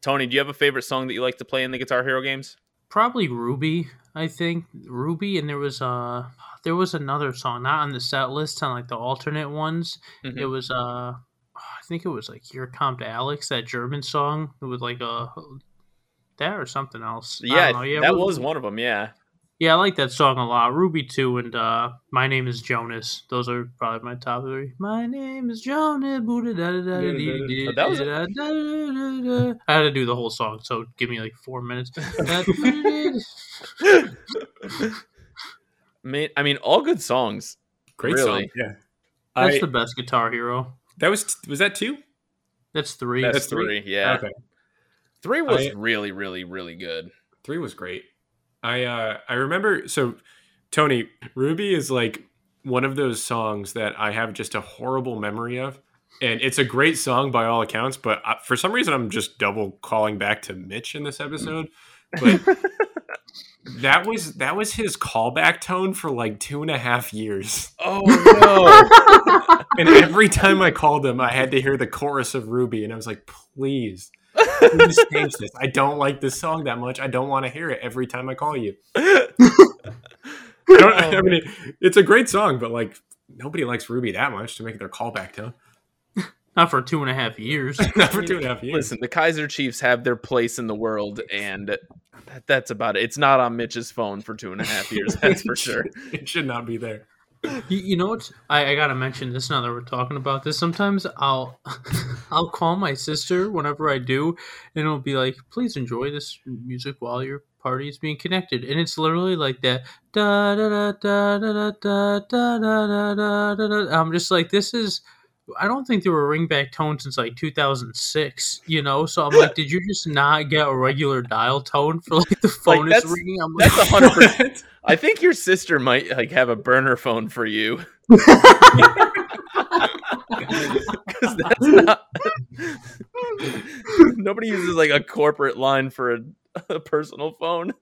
Tony, do you have a favorite song that you like to play in the Guitar Hero games? probably Ruby. I think Ruby, and there was uh there was another song not on the set list on like the alternate ones. Mhm. It was uh I think it was like Hier Kommt Alex, that German song. It was like a that or something else. I Yeah, don't know. that was one of them. Yeah, Yeah, I like that song a lot. Ruby too, and uh, My Name is Jonas. Those are probably my top three. My name is Jonas. boo-da-da-da-da-dee-dee, That was-. I had to do the whole song, so give me like four minutes. (laughs) (laughs) Man, I mean, all good songs. Great Really? song. Yeah. That's I, the best Guitar Hero. that was was that two? That's three. That's, That's three? three. Yeah, Okay. three was I- really, really, really good. Three was great. I uh I remember so Tony, Ruby is like one of those songs that I have just a horrible memory of. And it's a great song by all accounts, but I, for some reason I'm just double calling back to Mitch in this episode. But (laughs) that was that was his callback tone for like two and a half years. Oh (laughs) no! And every time I called him, I had to hear the chorus of Ruby, and I was like, please, please change this. I don't like this song that much. I don't want to hear it every time I call you. (laughs) I, don't, I oh. mean, it, it's a great song, but like nobody likes Ruby that much to make their callback tone. Not for two and a half years. Not for two and a half years. Listen, the Kaiser Chiefs have their place in the world, and that, that's about it. It's not on Mitch's phone for two and a half years. That's for sure. It should not be there. You, you know what? I, I gotta mention this now that we're talking about this. Sometimes I'll I'll call my sister whenever I do, and it'll be like, "Please enjoy this music while your party is being connected." And it's literally like that. Da da da da da da da da da da da. da. I'm just like, this is. I don't think there were ringback tones since like 2006. You know, so I'm like, did you just not get a regular dial tone for like the (laughs) phone is ringing? I'm like, That's hundred percent. I think your sister might like have a burner phone for you. (laughs) (laughs) Because that's not. Nobody uses like a corporate line for a, a personal phone.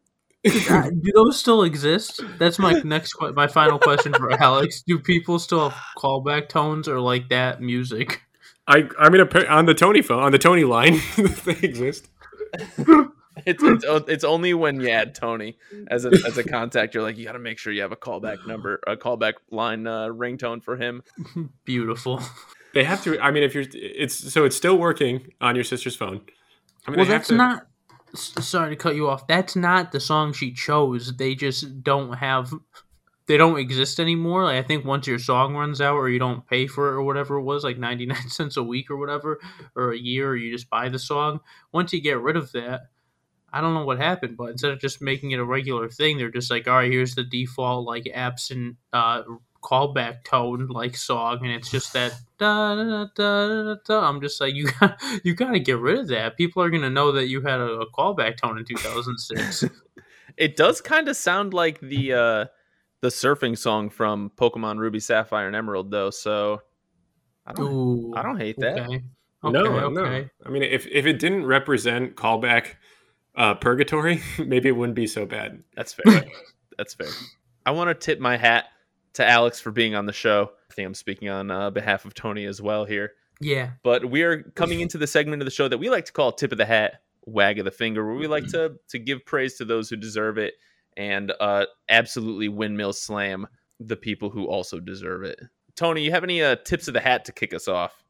(laughs) Do those still exist? That's my (laughs) next, my final question for (laughs) Alex. Do people still have callback tones or like that music? I I mean appa- on the Tony phone on the Tony line they exist. It's, it's it's only when you add Tony as a as a contact, you're like you got to make sure you have a callback number, a callback line uh, ringtone for him. Beautiful. They have to. I mean, if you're, it's so it's still working on your sister's phone. I mean, Well, that's to- not. Sorry to cut you off. That's not the song she chose. They just don't have. They don't exist anymore. Like I think once your song runs out, or you don't pay for it, or whatever it was, like ninety nine (laughs) cents a week or whatever, or a year, or you just buy the song. Once you get rid of that, I don't know what happened, but instead of just making it a regular thing, they're just like, all right, here's the default like absent uh, callback tone like song, and it's just that da da da da da. da. I'm just like, you got (laughs) you got to get rid of that. People are gonna know that you had a, a callback tone in 2006. (laughs) It does kind of sound like the uh, the surfing song from Pokemon Ruby Sapphire and Emerald, though. So I don't Ooh, I don't hate that. Okay. no, Okay, no. I mean, if if it didn't represent callback uh, purgatory, (laughs) maybe it wouldn't be so bad. That's fair. That's fair. I want to tip my hat to Alex for being on the show. I think I'm speaking on uh, behalf of Tony as well here. Yeah. But we are coming into the segment of the show that we like to call tip of the hat, wag of the finger, where we like to to give praise to those who deserve it and uh, absolutely windmill slam the people who also deserve it. Tony, you have any uh, tips of the hat to kick us off?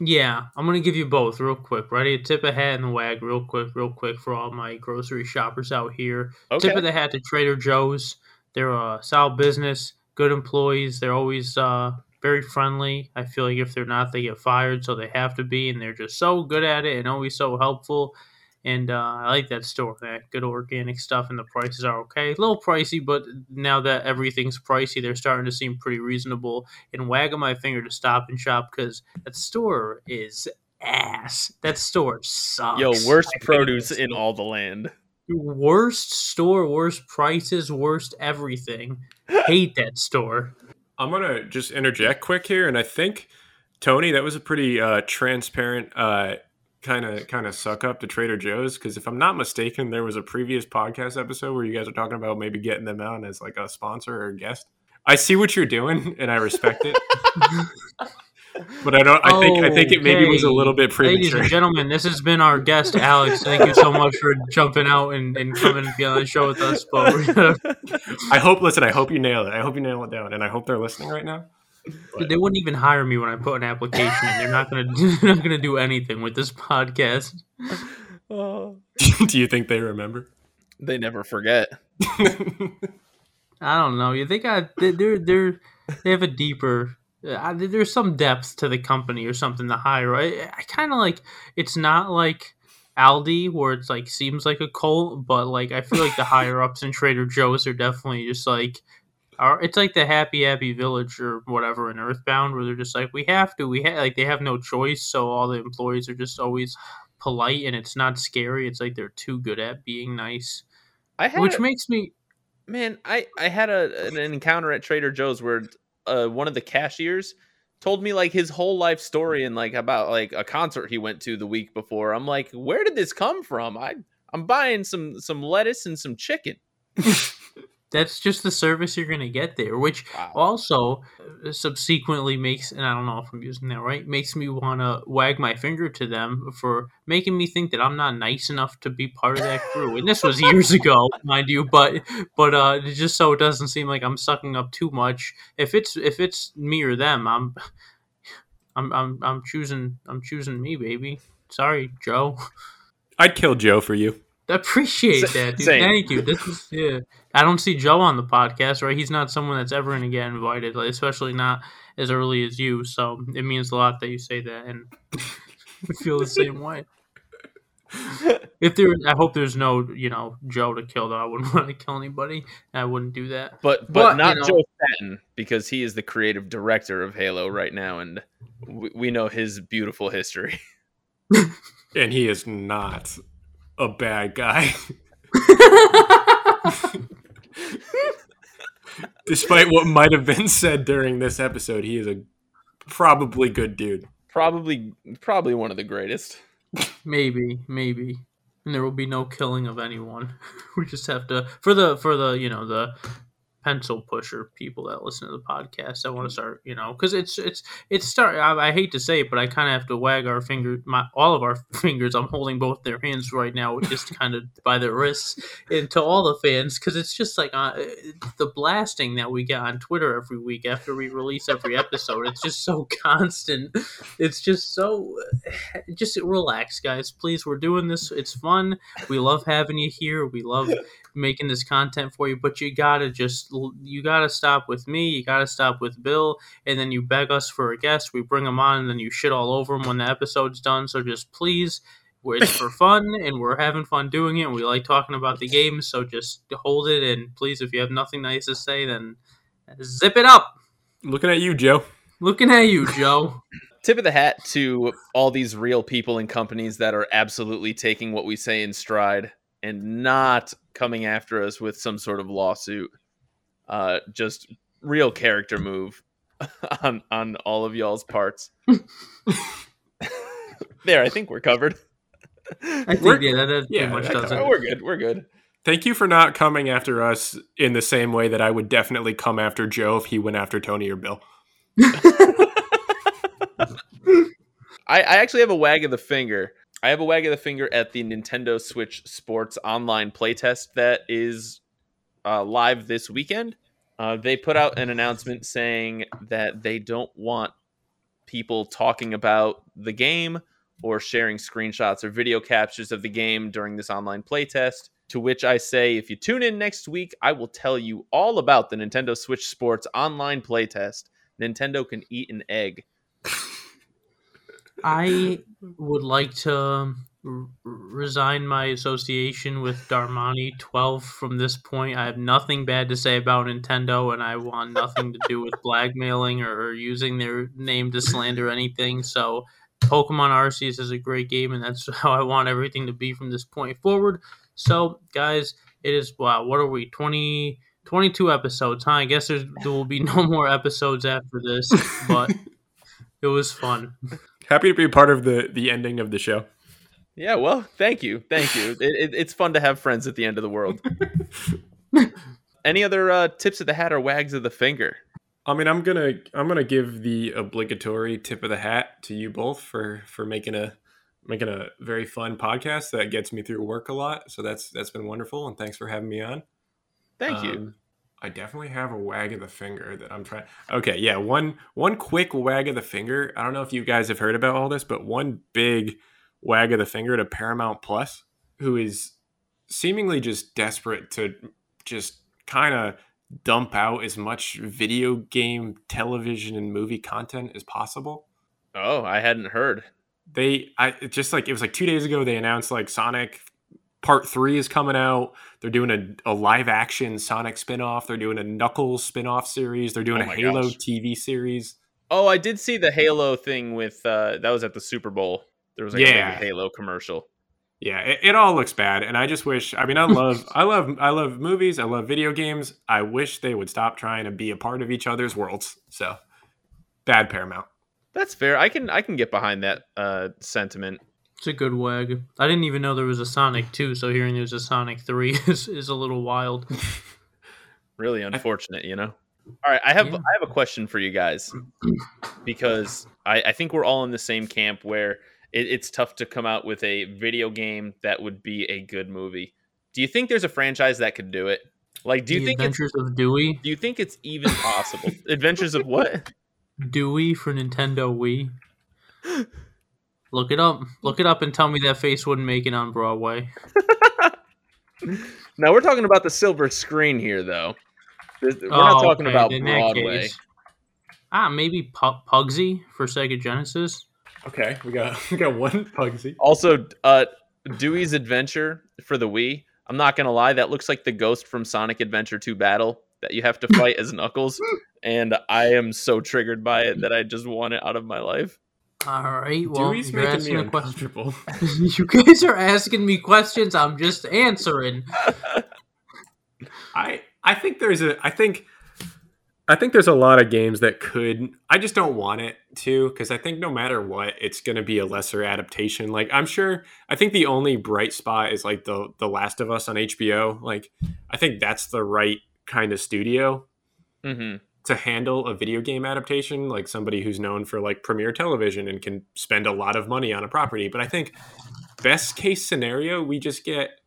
Yeah, I'm gonna give you both real quick. Ready? A tip of the hat and the wag, real quick, real quick for all my grocery shoppers out here. Okay. Tip of the hat to Trader Joe's. They're a solid business, good employees. They're always uh, very friendly. I feel like if they're not, they get fired, so they have to be. And they're just so good at it and always so helpful. And uh, I like that store. That good organic stuff, and the prices are okay. A little pricey, but now that everything's pricey, they're starting to seem pretty reasonable. And wagging my finger to Stop and Shop because that store is ass. That store sucks. Yo, worst I produce in all the land. Worst store, worst prices, worst everything. Hate that store. I'm gonna just interject quick here, and I think Tony, that was a pretty uh, transparent kind of kind of suck up to Trader Joe's because if I'm not mistaken, there was a previous podcast episode where you guys are talking about maybe getting them on as like a sponsor or a guest. I see what you're doing, and I respect it, (laughs) but I don't. I think I think oh, it maybe was a little bit premature. Ladies premature. and gentlemen, this has been our guest, Alex. Thank you so much for jumping out and, and coming and being on the show with us. But gonna, (laughs) I hope. Listen, I hope you nail it. I hope you nail it down, and I hope they're listening right now. But- they wouldn't even hire me when I put an application in. They're not gonna (laughs) they're not gonna do anything with this podcast. Oh. (laughs) Do you think they remember? They never forget. I don't know. You think I they're they're they have a deeper. Uh, there's some depth to the company or something to hire. I, I kind of like it's not like Aldi where it's like seems like a cult, but like I feel like the (laughs) higher ups in Trader Joe's are definitely just like. Are, it's like the Happy Happy Village or whatever in Earthbound, where they're just like, we have to, we ha-, like they have no choice, so all the employees are just always polite and it's not scary. It's like they're too good at being nice, I had which makes me Man, I I had a an encounter at Trader Joe's where uh, one of the cashiers told me like his whole life story and like about like a concert he went to the week before. I'm like, where did this come from? I I'm buying some some lettuce and some chicken. (laughs) That's just the service you're gonna get there, which Wow. also uh, subsequently makes, and I don't know if I'm using that right, makes me want to wag my finger to them for making me think that I'm not nice enough to be part of that crew. And this was (laughs) years ago, mind you, but but uh, just so it doesn't seem like I'm sucking up too much. If it's if it's me or them, I'm I'm I'm, I'm choosing I'm choosing me, baby. Sorry, Joe. I'd kill Joe for you. I appreciate that, dude. same. Thank you. This is yeah. I don't see Joe on the podcast, right? He's not someone that's ever going to get invited, like, especially not as early as you. So it means a lot that you say that, and I (laughs) feel the same way. (laughs) If there, I hope there's no, you know, Joe to kill. Though I wouldn't (laughs) want to kill anybody. I wouldn't do that. But but, But, not you know- Joe Staten because he is the creative director of Halo right now, and we, we know his beautiful history. And he is not a bad guy. (laughs) Despite what might have been said during this episode, he is a probably good dude. Probably probably one of the greatest. maybe, maybe, and there will be no killing of anyone. (laughs) We just have to for the for the you know the pencil pusher people that listen to the podcast. I want to start you know because it's it's it's start. I, I hate to say it, but I kind of have to wag our finger, my all of our (laughs) fingers. I'm holding both their hands right now, just kind of by their wrists, and to all the fans because it's just like uh, the blasting that we get on Twitter every week after we release every episode. It's just so (laughs) constant. It's just so (sighs) just relax, guys. Please, we're doing this. It's fun. We love having you here. We love making this content for you. But you gotta just you gotta stop with me. You gotta stop with Bill, and then you beg us for a guest. We bring them on, and then you shit all over them when the episode's done. So just please. It's for (laughs) fun, and we're having fun doing it. And we like talking about the game, so just hold it. And please, if you have nothing nice to say, then zip it up. Looking at you, Joe. Looking at you, Joe. (laughs) Tip of the hat to all these real people and companies that are absolutely taking what we say in stride and not coming after us with some sort of lawsuit. Uh, just real character move (laughs) on on all of y'all's parts. (laughs) there, I think we're covered. I think We're- yeah, that, that yeah, much that does kinda- it. we're good. We're good. Thank you for not coming after us in the same way that I would definitely come after Joe if he went after Tony or Bill. (laughs) I, I actually have a wag of the finger. I have a wag of the finger at the Nintendo Switch Sports online playtest that is uh, live this weekend. Uh, they put out an announcement saying that they don't want people talking about the game or sharing screenshots or video captures of the game during this online playtest. To which I say, if you tune in next week, I will tell you all about the Nintendo Switch Sports online playtest. Nintendo can eat an egg. (laughs) I (laughs) would like to um, r- resign my association with Darmani 12 from this point. I have nothing bad to say about Nintendo, and I want nothing to do with (laughs) blackmailing or, using their name to slander anything. So, Pokemon Arceus is a great game, and that's (laughs) how I want everything to be from this point forward. So, guys, it is, wow, what are we, 20, 22 episodes, huh? I guess there's, there will be no more episodes after this, but it was fun. Happy to be part of the the ending of the show. Yeah, well, thank you, thank you. It, it, it's fun to have friends at the end of the world. (laughs) Any other uh, tips of the hat or wags of the finger? I mean, I'm gonna I'm gonna give the obligatory tip of the hat to you both for for making a making a very fun podcast that gets me through work a lot. So that's that's been wonderful, and thanks for having me on. Thank you. I definitely have a wag of the finger that I'm trying. Okay, yeah, one one quick wag of the finger. I don't know if you guys have heard about all this, but one big wag of the finger to Paramount Plus, who is seemingly just desperate to just kind of dump out as much video game, television, and movie content as possible Oh, I hadn't heard. they i just like it was like two days ago they announced like sonic part three is coming out they're doing a, a live action sonic spin-off they're doing a knuckles spin-off series they're doing Oh a halo gosh. tv series Oh, I did see the Halo thing with uh, that was at the Super Bowl. There was like a Yeah. big Halo commercial. Yeah, it, it all looks bad, and I just wish. I mean, I love, (laughs) I love, I love movies. I love video games. I wish they would stop trying to be a part of each other's worlds. So, bad Paramount. That's fair. I can I can get behind that uh, sentiment. It's a good wag. I didn't even know there was a Sonic 2, so hearing there's a Sonic 3 (laughs) is, is a little wild. (laughs) Really unfortunate, you know. All right, I have Yeah. I have a question for you guys because I, I think we're all in the same camp where it, it's tough to come out with a video game that would be a good movie. Do you think there's a franchise that could do it? Like, do you the think Adventures of Dewy? do you think it's even possible? (laughs) Adventures of what? Dewy for Nintendo Wii. Look it up. Look it up and tell me that face wouldn't make it on Broadway. (laughs) Now we're talking about the silver screen here, though. We're not Oh, talking okay, about in Broadway. case. Ah, maybe Pu- Puggsy for Sega Genesis. Okay, we got (laughs) we got one Puggsy. Also, uh, Dewy's Adventure for the Wii. I'm not gonna lie, that looks like the ghost from Sonic Adventure 2 Battle that you have to fight as (laughs) Knuckles, and I am so triggered by it that I just want it out of my life. All right. Well, Dewy's you're making me asking a question. uncomfortable. (laughs) you guys are asking me questions. I'm just answering. (laughs) I I think there's a I think I think there's a lot of games that could I just don't want it to because I think no matter what it's going to be a lesser adaptation. Like I'm sure I think the only bright spot is like the the Last of Us on HBO. Like I think that's the right kind of studio hmm to handle a video game adaptation like somebody who's known for like premiere television and can spend a lot of money on a property. But i think best case scenario we just get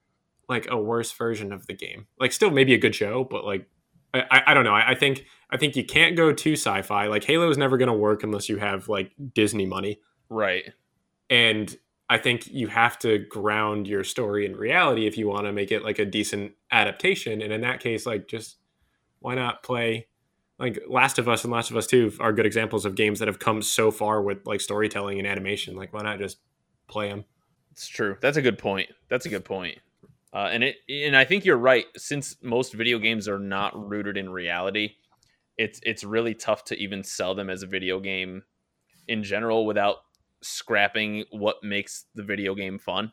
like a worse version of the game. Like still maybe a good show but like i, I, don't know. I, I think i think you can't go too sci-fi. Like halo is never going to work unless you have like disney money. Right. and i think you have to ground your story in reality if you want to make it like a decent adaptation. And in that case like just why not play like last of us and last of us 2 are good examples of games that have come so far with like storytelling and animation like why not just play them It's true. That's a good point. That's a good point. Uh, and it and I think you're right. Since most video games are not rooted in reality, it's it's really tough to even sell them as a video game in general without scrapping what makes the video game fun.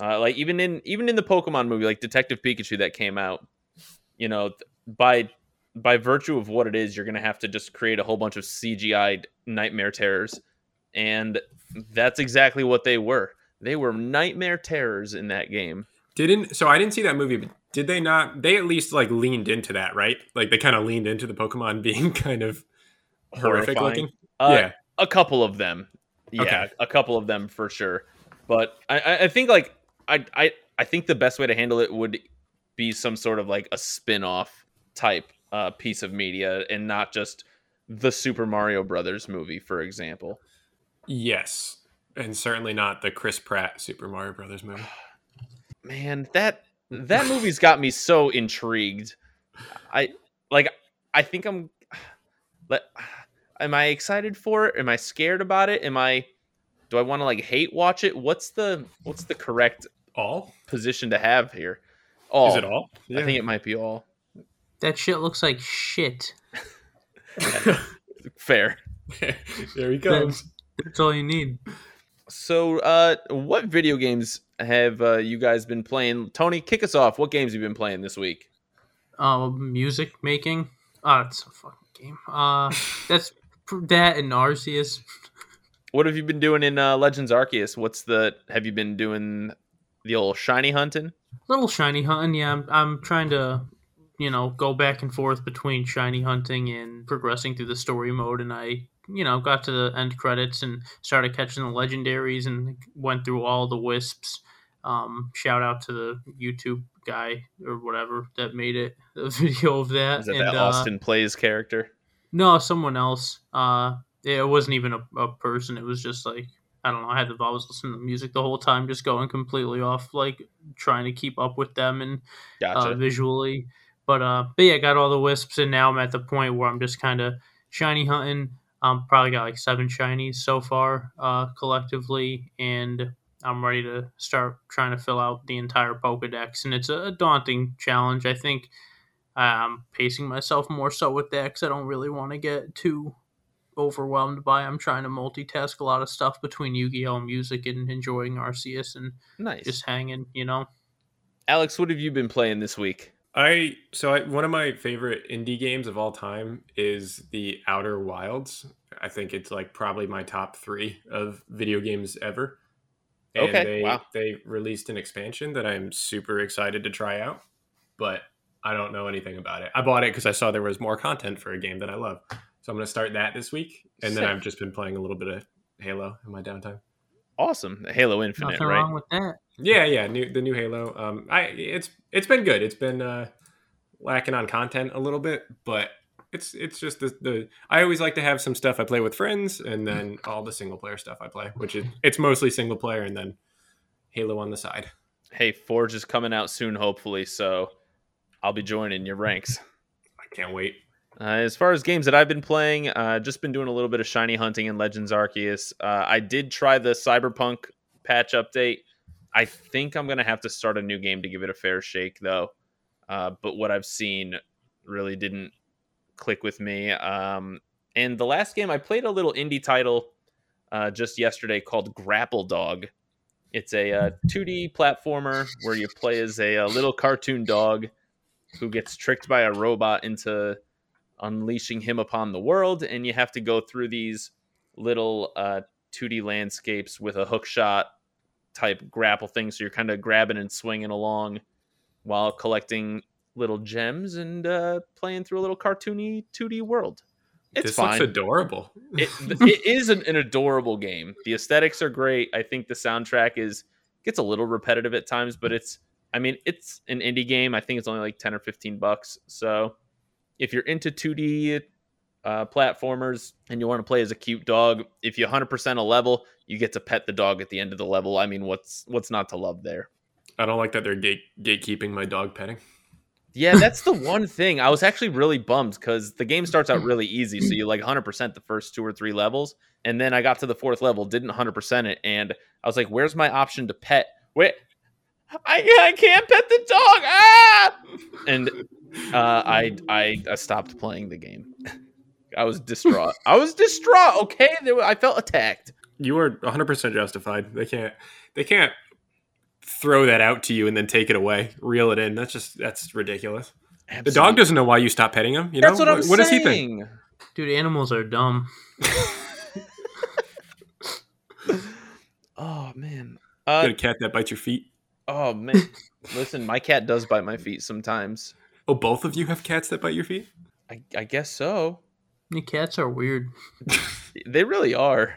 Uh, like even in even in the Pokemon movie, like Detective Pikachu that came out, you know, by by virtue of what it is, you're gonna have to just create a whole bunch of CGI nightmare terrors, and that's exactly what they were. They were nightmare terrors in that game. didn't so i didn't see that movie but did they not they at least like leaned into that right like they kind of leaned into the pokemon (laughs) being kind of horrific Horrifying. looking Uh, yeah a couple of them. Yeah, Okay. a couple of them for sure. But I, I- I think like I, I I think the best way to handle it would be some sort of like a spin-off type uh, piece of media and not just the Super Mario Brothers movie, for example. yes and certainly not the chris pratt super mario brothers movie (sighs) Man, that that movie's got me so intrigued. I like I think I'm (sighs) let (sighs) am I excited for it? Am I scared about it? Am I do I want to like hate watch it? What's the what's the correct all position to have here? All. is it all I think it might be all. That shit looks like shit. (laughs) Fair. (laughs) there he goes That's all you need. So, uh, what video games have uh, you guys been playing? Tony, kick us off. What games have you been playing this week? Uh, music making. Oh, it's a fucking game. Uh, (laughs) that's that and Arceus. What have you been doing in uh, Legends Arceus? What's the? Have you been doing the old shiny hunting? Little shiny hunting. Yeah, I'm, I'm trying to, you know, go back and forth between shiny hunting and progressing through the story mode. And I, you know, got to the end credits and started catching the legendaries and went through all the wisps. Um, shout out to the YouTube guy or whatever that made it (laughs) a video of that. Is that and, that uh, Austin plays character? No, someone else. Uh, it wasn't even a, a person. It was just like I don't know. I had the I was listening to music the whole time, just going completely off, like trying to keep up with them and Gotcha. uh, visually. But uh, but yeah, I got all the wisps, and now I'm at the point where I'm just kind of shiny hunting. i um, probably got like seven shinies so far, uh, collectively, and I'm ready to start trying to fill out the entire Pokedex, and it's a daunting challenge. I think I'm pacing myself more so with that because I don't really want to get too overwhelmed by. I'm trying to multitask a lot of stuff between Yu-Gi-Oh music and enjoying Arceus and Nice. just hanging. You know, Alex, what have you been playing this week? I so I, one of my favorite indie games of all time is the Outer Wilds. I think it's like probably my top three of video games ever. And Okay, they, wow. They released an expansion that I'm super excited to try out, but I don't know anything about it. I bought it because I saw there was more content for a game that I love, so I'm going to start that this week. And then I've just been playing a little bit of Halo in my downtime. Awesome. Halo Infinite, nothing right? wrong with that. Yeah, yeah, new the new Halo. Um, I it's it's been good. It's been uh, lacking on content a little bit, but it's it's just the, the I always like to have some stuff I play with friends, and then all the single player stuff I play, which is it's mostly single player, and then Halo on the side. Hey, Forge is coming out soon, hopefully, so I'll be joining your ranks. I can't wait. Uh, as far as games that I've been playing, uh, just been doing a little bit of shiny hunting in Legends Arceus. Uh, I did try the Cyberpunk patch update. I think I'm gonna have to start a new game to give it a fair shake, though. Uh, but what I've seen really didn't click with me. Um, and the last game I played a little indie title uh, just yesterday called Grapple Dog. It's a uh, 2D platformer where you play as a, a little cartoon dog who gets tricked by a robot into unleashing him upon the world, and you have to go through these little uh, 2D landscapes with a hook shot type grapple thing. So you're kind of grabbing and swinging along while collecting little gems and uh, playing through a little cartoony 2D world. It's this fine. looks adorable. it, (laughs) it is an, an adorable game. The aesthetics are great. I think the soundtrack is gets a little repetitive at times, but it's I mean it's an indie game. I think it's only like ten or fifteen bucks. So if you're into 2D uh, platformers and you want to play as a cute dog, if you 100% a level, you get to pet the dog at the end of the level. I mean, what's what's not to love there? I don't like that they're gate gatekeeping my dog petting. Yeah, that's the (laughs) one thing. I was actually really bummed because the game starts out really easy. So you like 100% the first two or three levels. And then I got to the fourth level, didn't 100% it. And I was like, where's my option to pet? Wait, I, I can't pet the dog. Ah! And uh, I, I, I stopped playing the game. I was distraught. I was distraught. Okay. There, were- I felt attacked. You are 100 percent justified. They can't they can't throw that out to you and then take it away, reel it in. That's just that's ridiculous. The dog doesn't know why you stopped petting him. You know That's what I'm what does he think? Dude, animals are dumb. (laughs) (laughs) Oh, man. You Uh, got a cat that bites your feet. Oh, man. Listen, my cat does bite my feet sometimes. Oh, both of you have cats that bite your feet. I, I guess so. The cats are weird. They really are.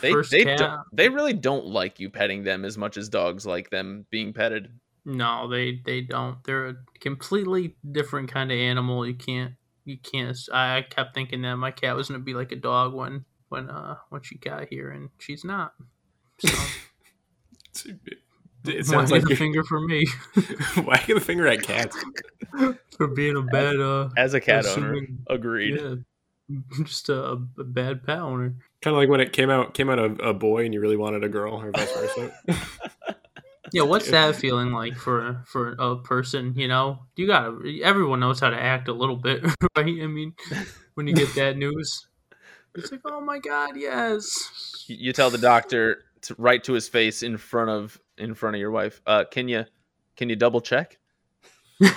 They First they cat. don't, they really don't like you petting them as much as dogs like them being petted. No, they they don't. They're a completely different kind of animal. You can't you can't. I I kept thinking that my cat was gonna be like a dog when when uh when she got here, and she's not. So, (laughs) It wagging sounds like the you're finger for me (laughs) wagging the finger at cats. (laughs) for being a bad uh As a cat owner, assuming- agreed. yeah, (laughs) just a, a bad pet owner. Kind of like when it came out came out a, a boy and you really wanted a girl, or vice versa. Yeah, what's that feeling like for for a person? You know, you gotta. Everyone knows how to act a little bit, right? I mean, when you get that news, it's like, oh my god, yes. You you tell the doctor to right to his face in front of in front of your wife. Uh, can you can you double check (laughs)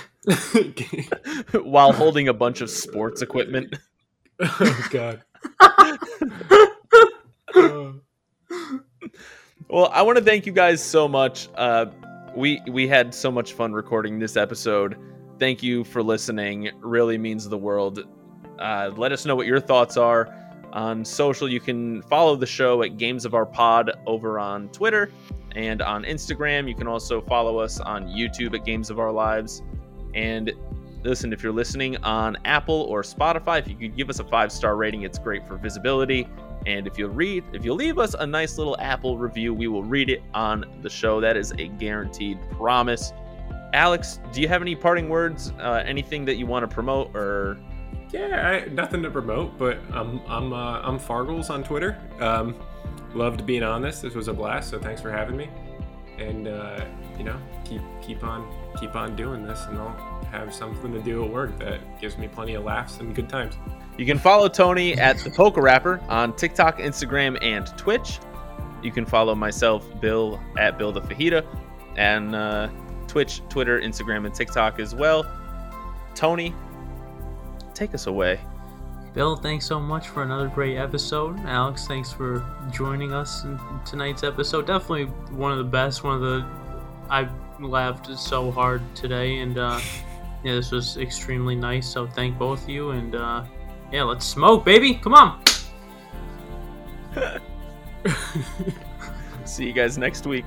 while holding a bunch of sports equipment? (laughs) oh God. (laughs) Well, I want to thank you guys so much. Uh, we we had so much fun recording this episode. Thank you for listening. Really means the world. Uh, let us know what your thoughts are on social. You can follow the show at Games of Our Pod over on Twitter and on Instagram. You can also follow us on YouTube at Games of Our Lives. And listen, if you're listening on Apple or Spotify, if you could give us a five star rating, it's great for visibility. And if you read, if you leave us a nice little Apple review, we will read it on the show. That is a guaranteed promise. Alex, do you have any parting words? Uh, anything that you want to promote or? Yeah, I, nothing to promote, but I'm I'm uh, I'm Fargles on Twitter. Um, loved being on this. This was a blast. So thanks for having me. And uh, you know, keep keep on keep on doing this, and I'll have something to do at work that gives me plenty of laughs and good times. You can follow Tony at the Poker Rapper on TikTok, Instagram, and Twitch. You can follow myself, Bill, at Bill the Fajita, and uh, Twitch, Twitter, Instagram, and TikTok as well. Tony, take us away. Bill, thanks so much for another great episode. Alex, thanks for joining us in tonight's episode. Definitely one of the best. One of the I laughed so hard today, and uh, (laughs) yeah, this was extremely nice. So thank both of you, and uh, yeah, let's smoke, baby. Come on. (laughs) See you guys next week.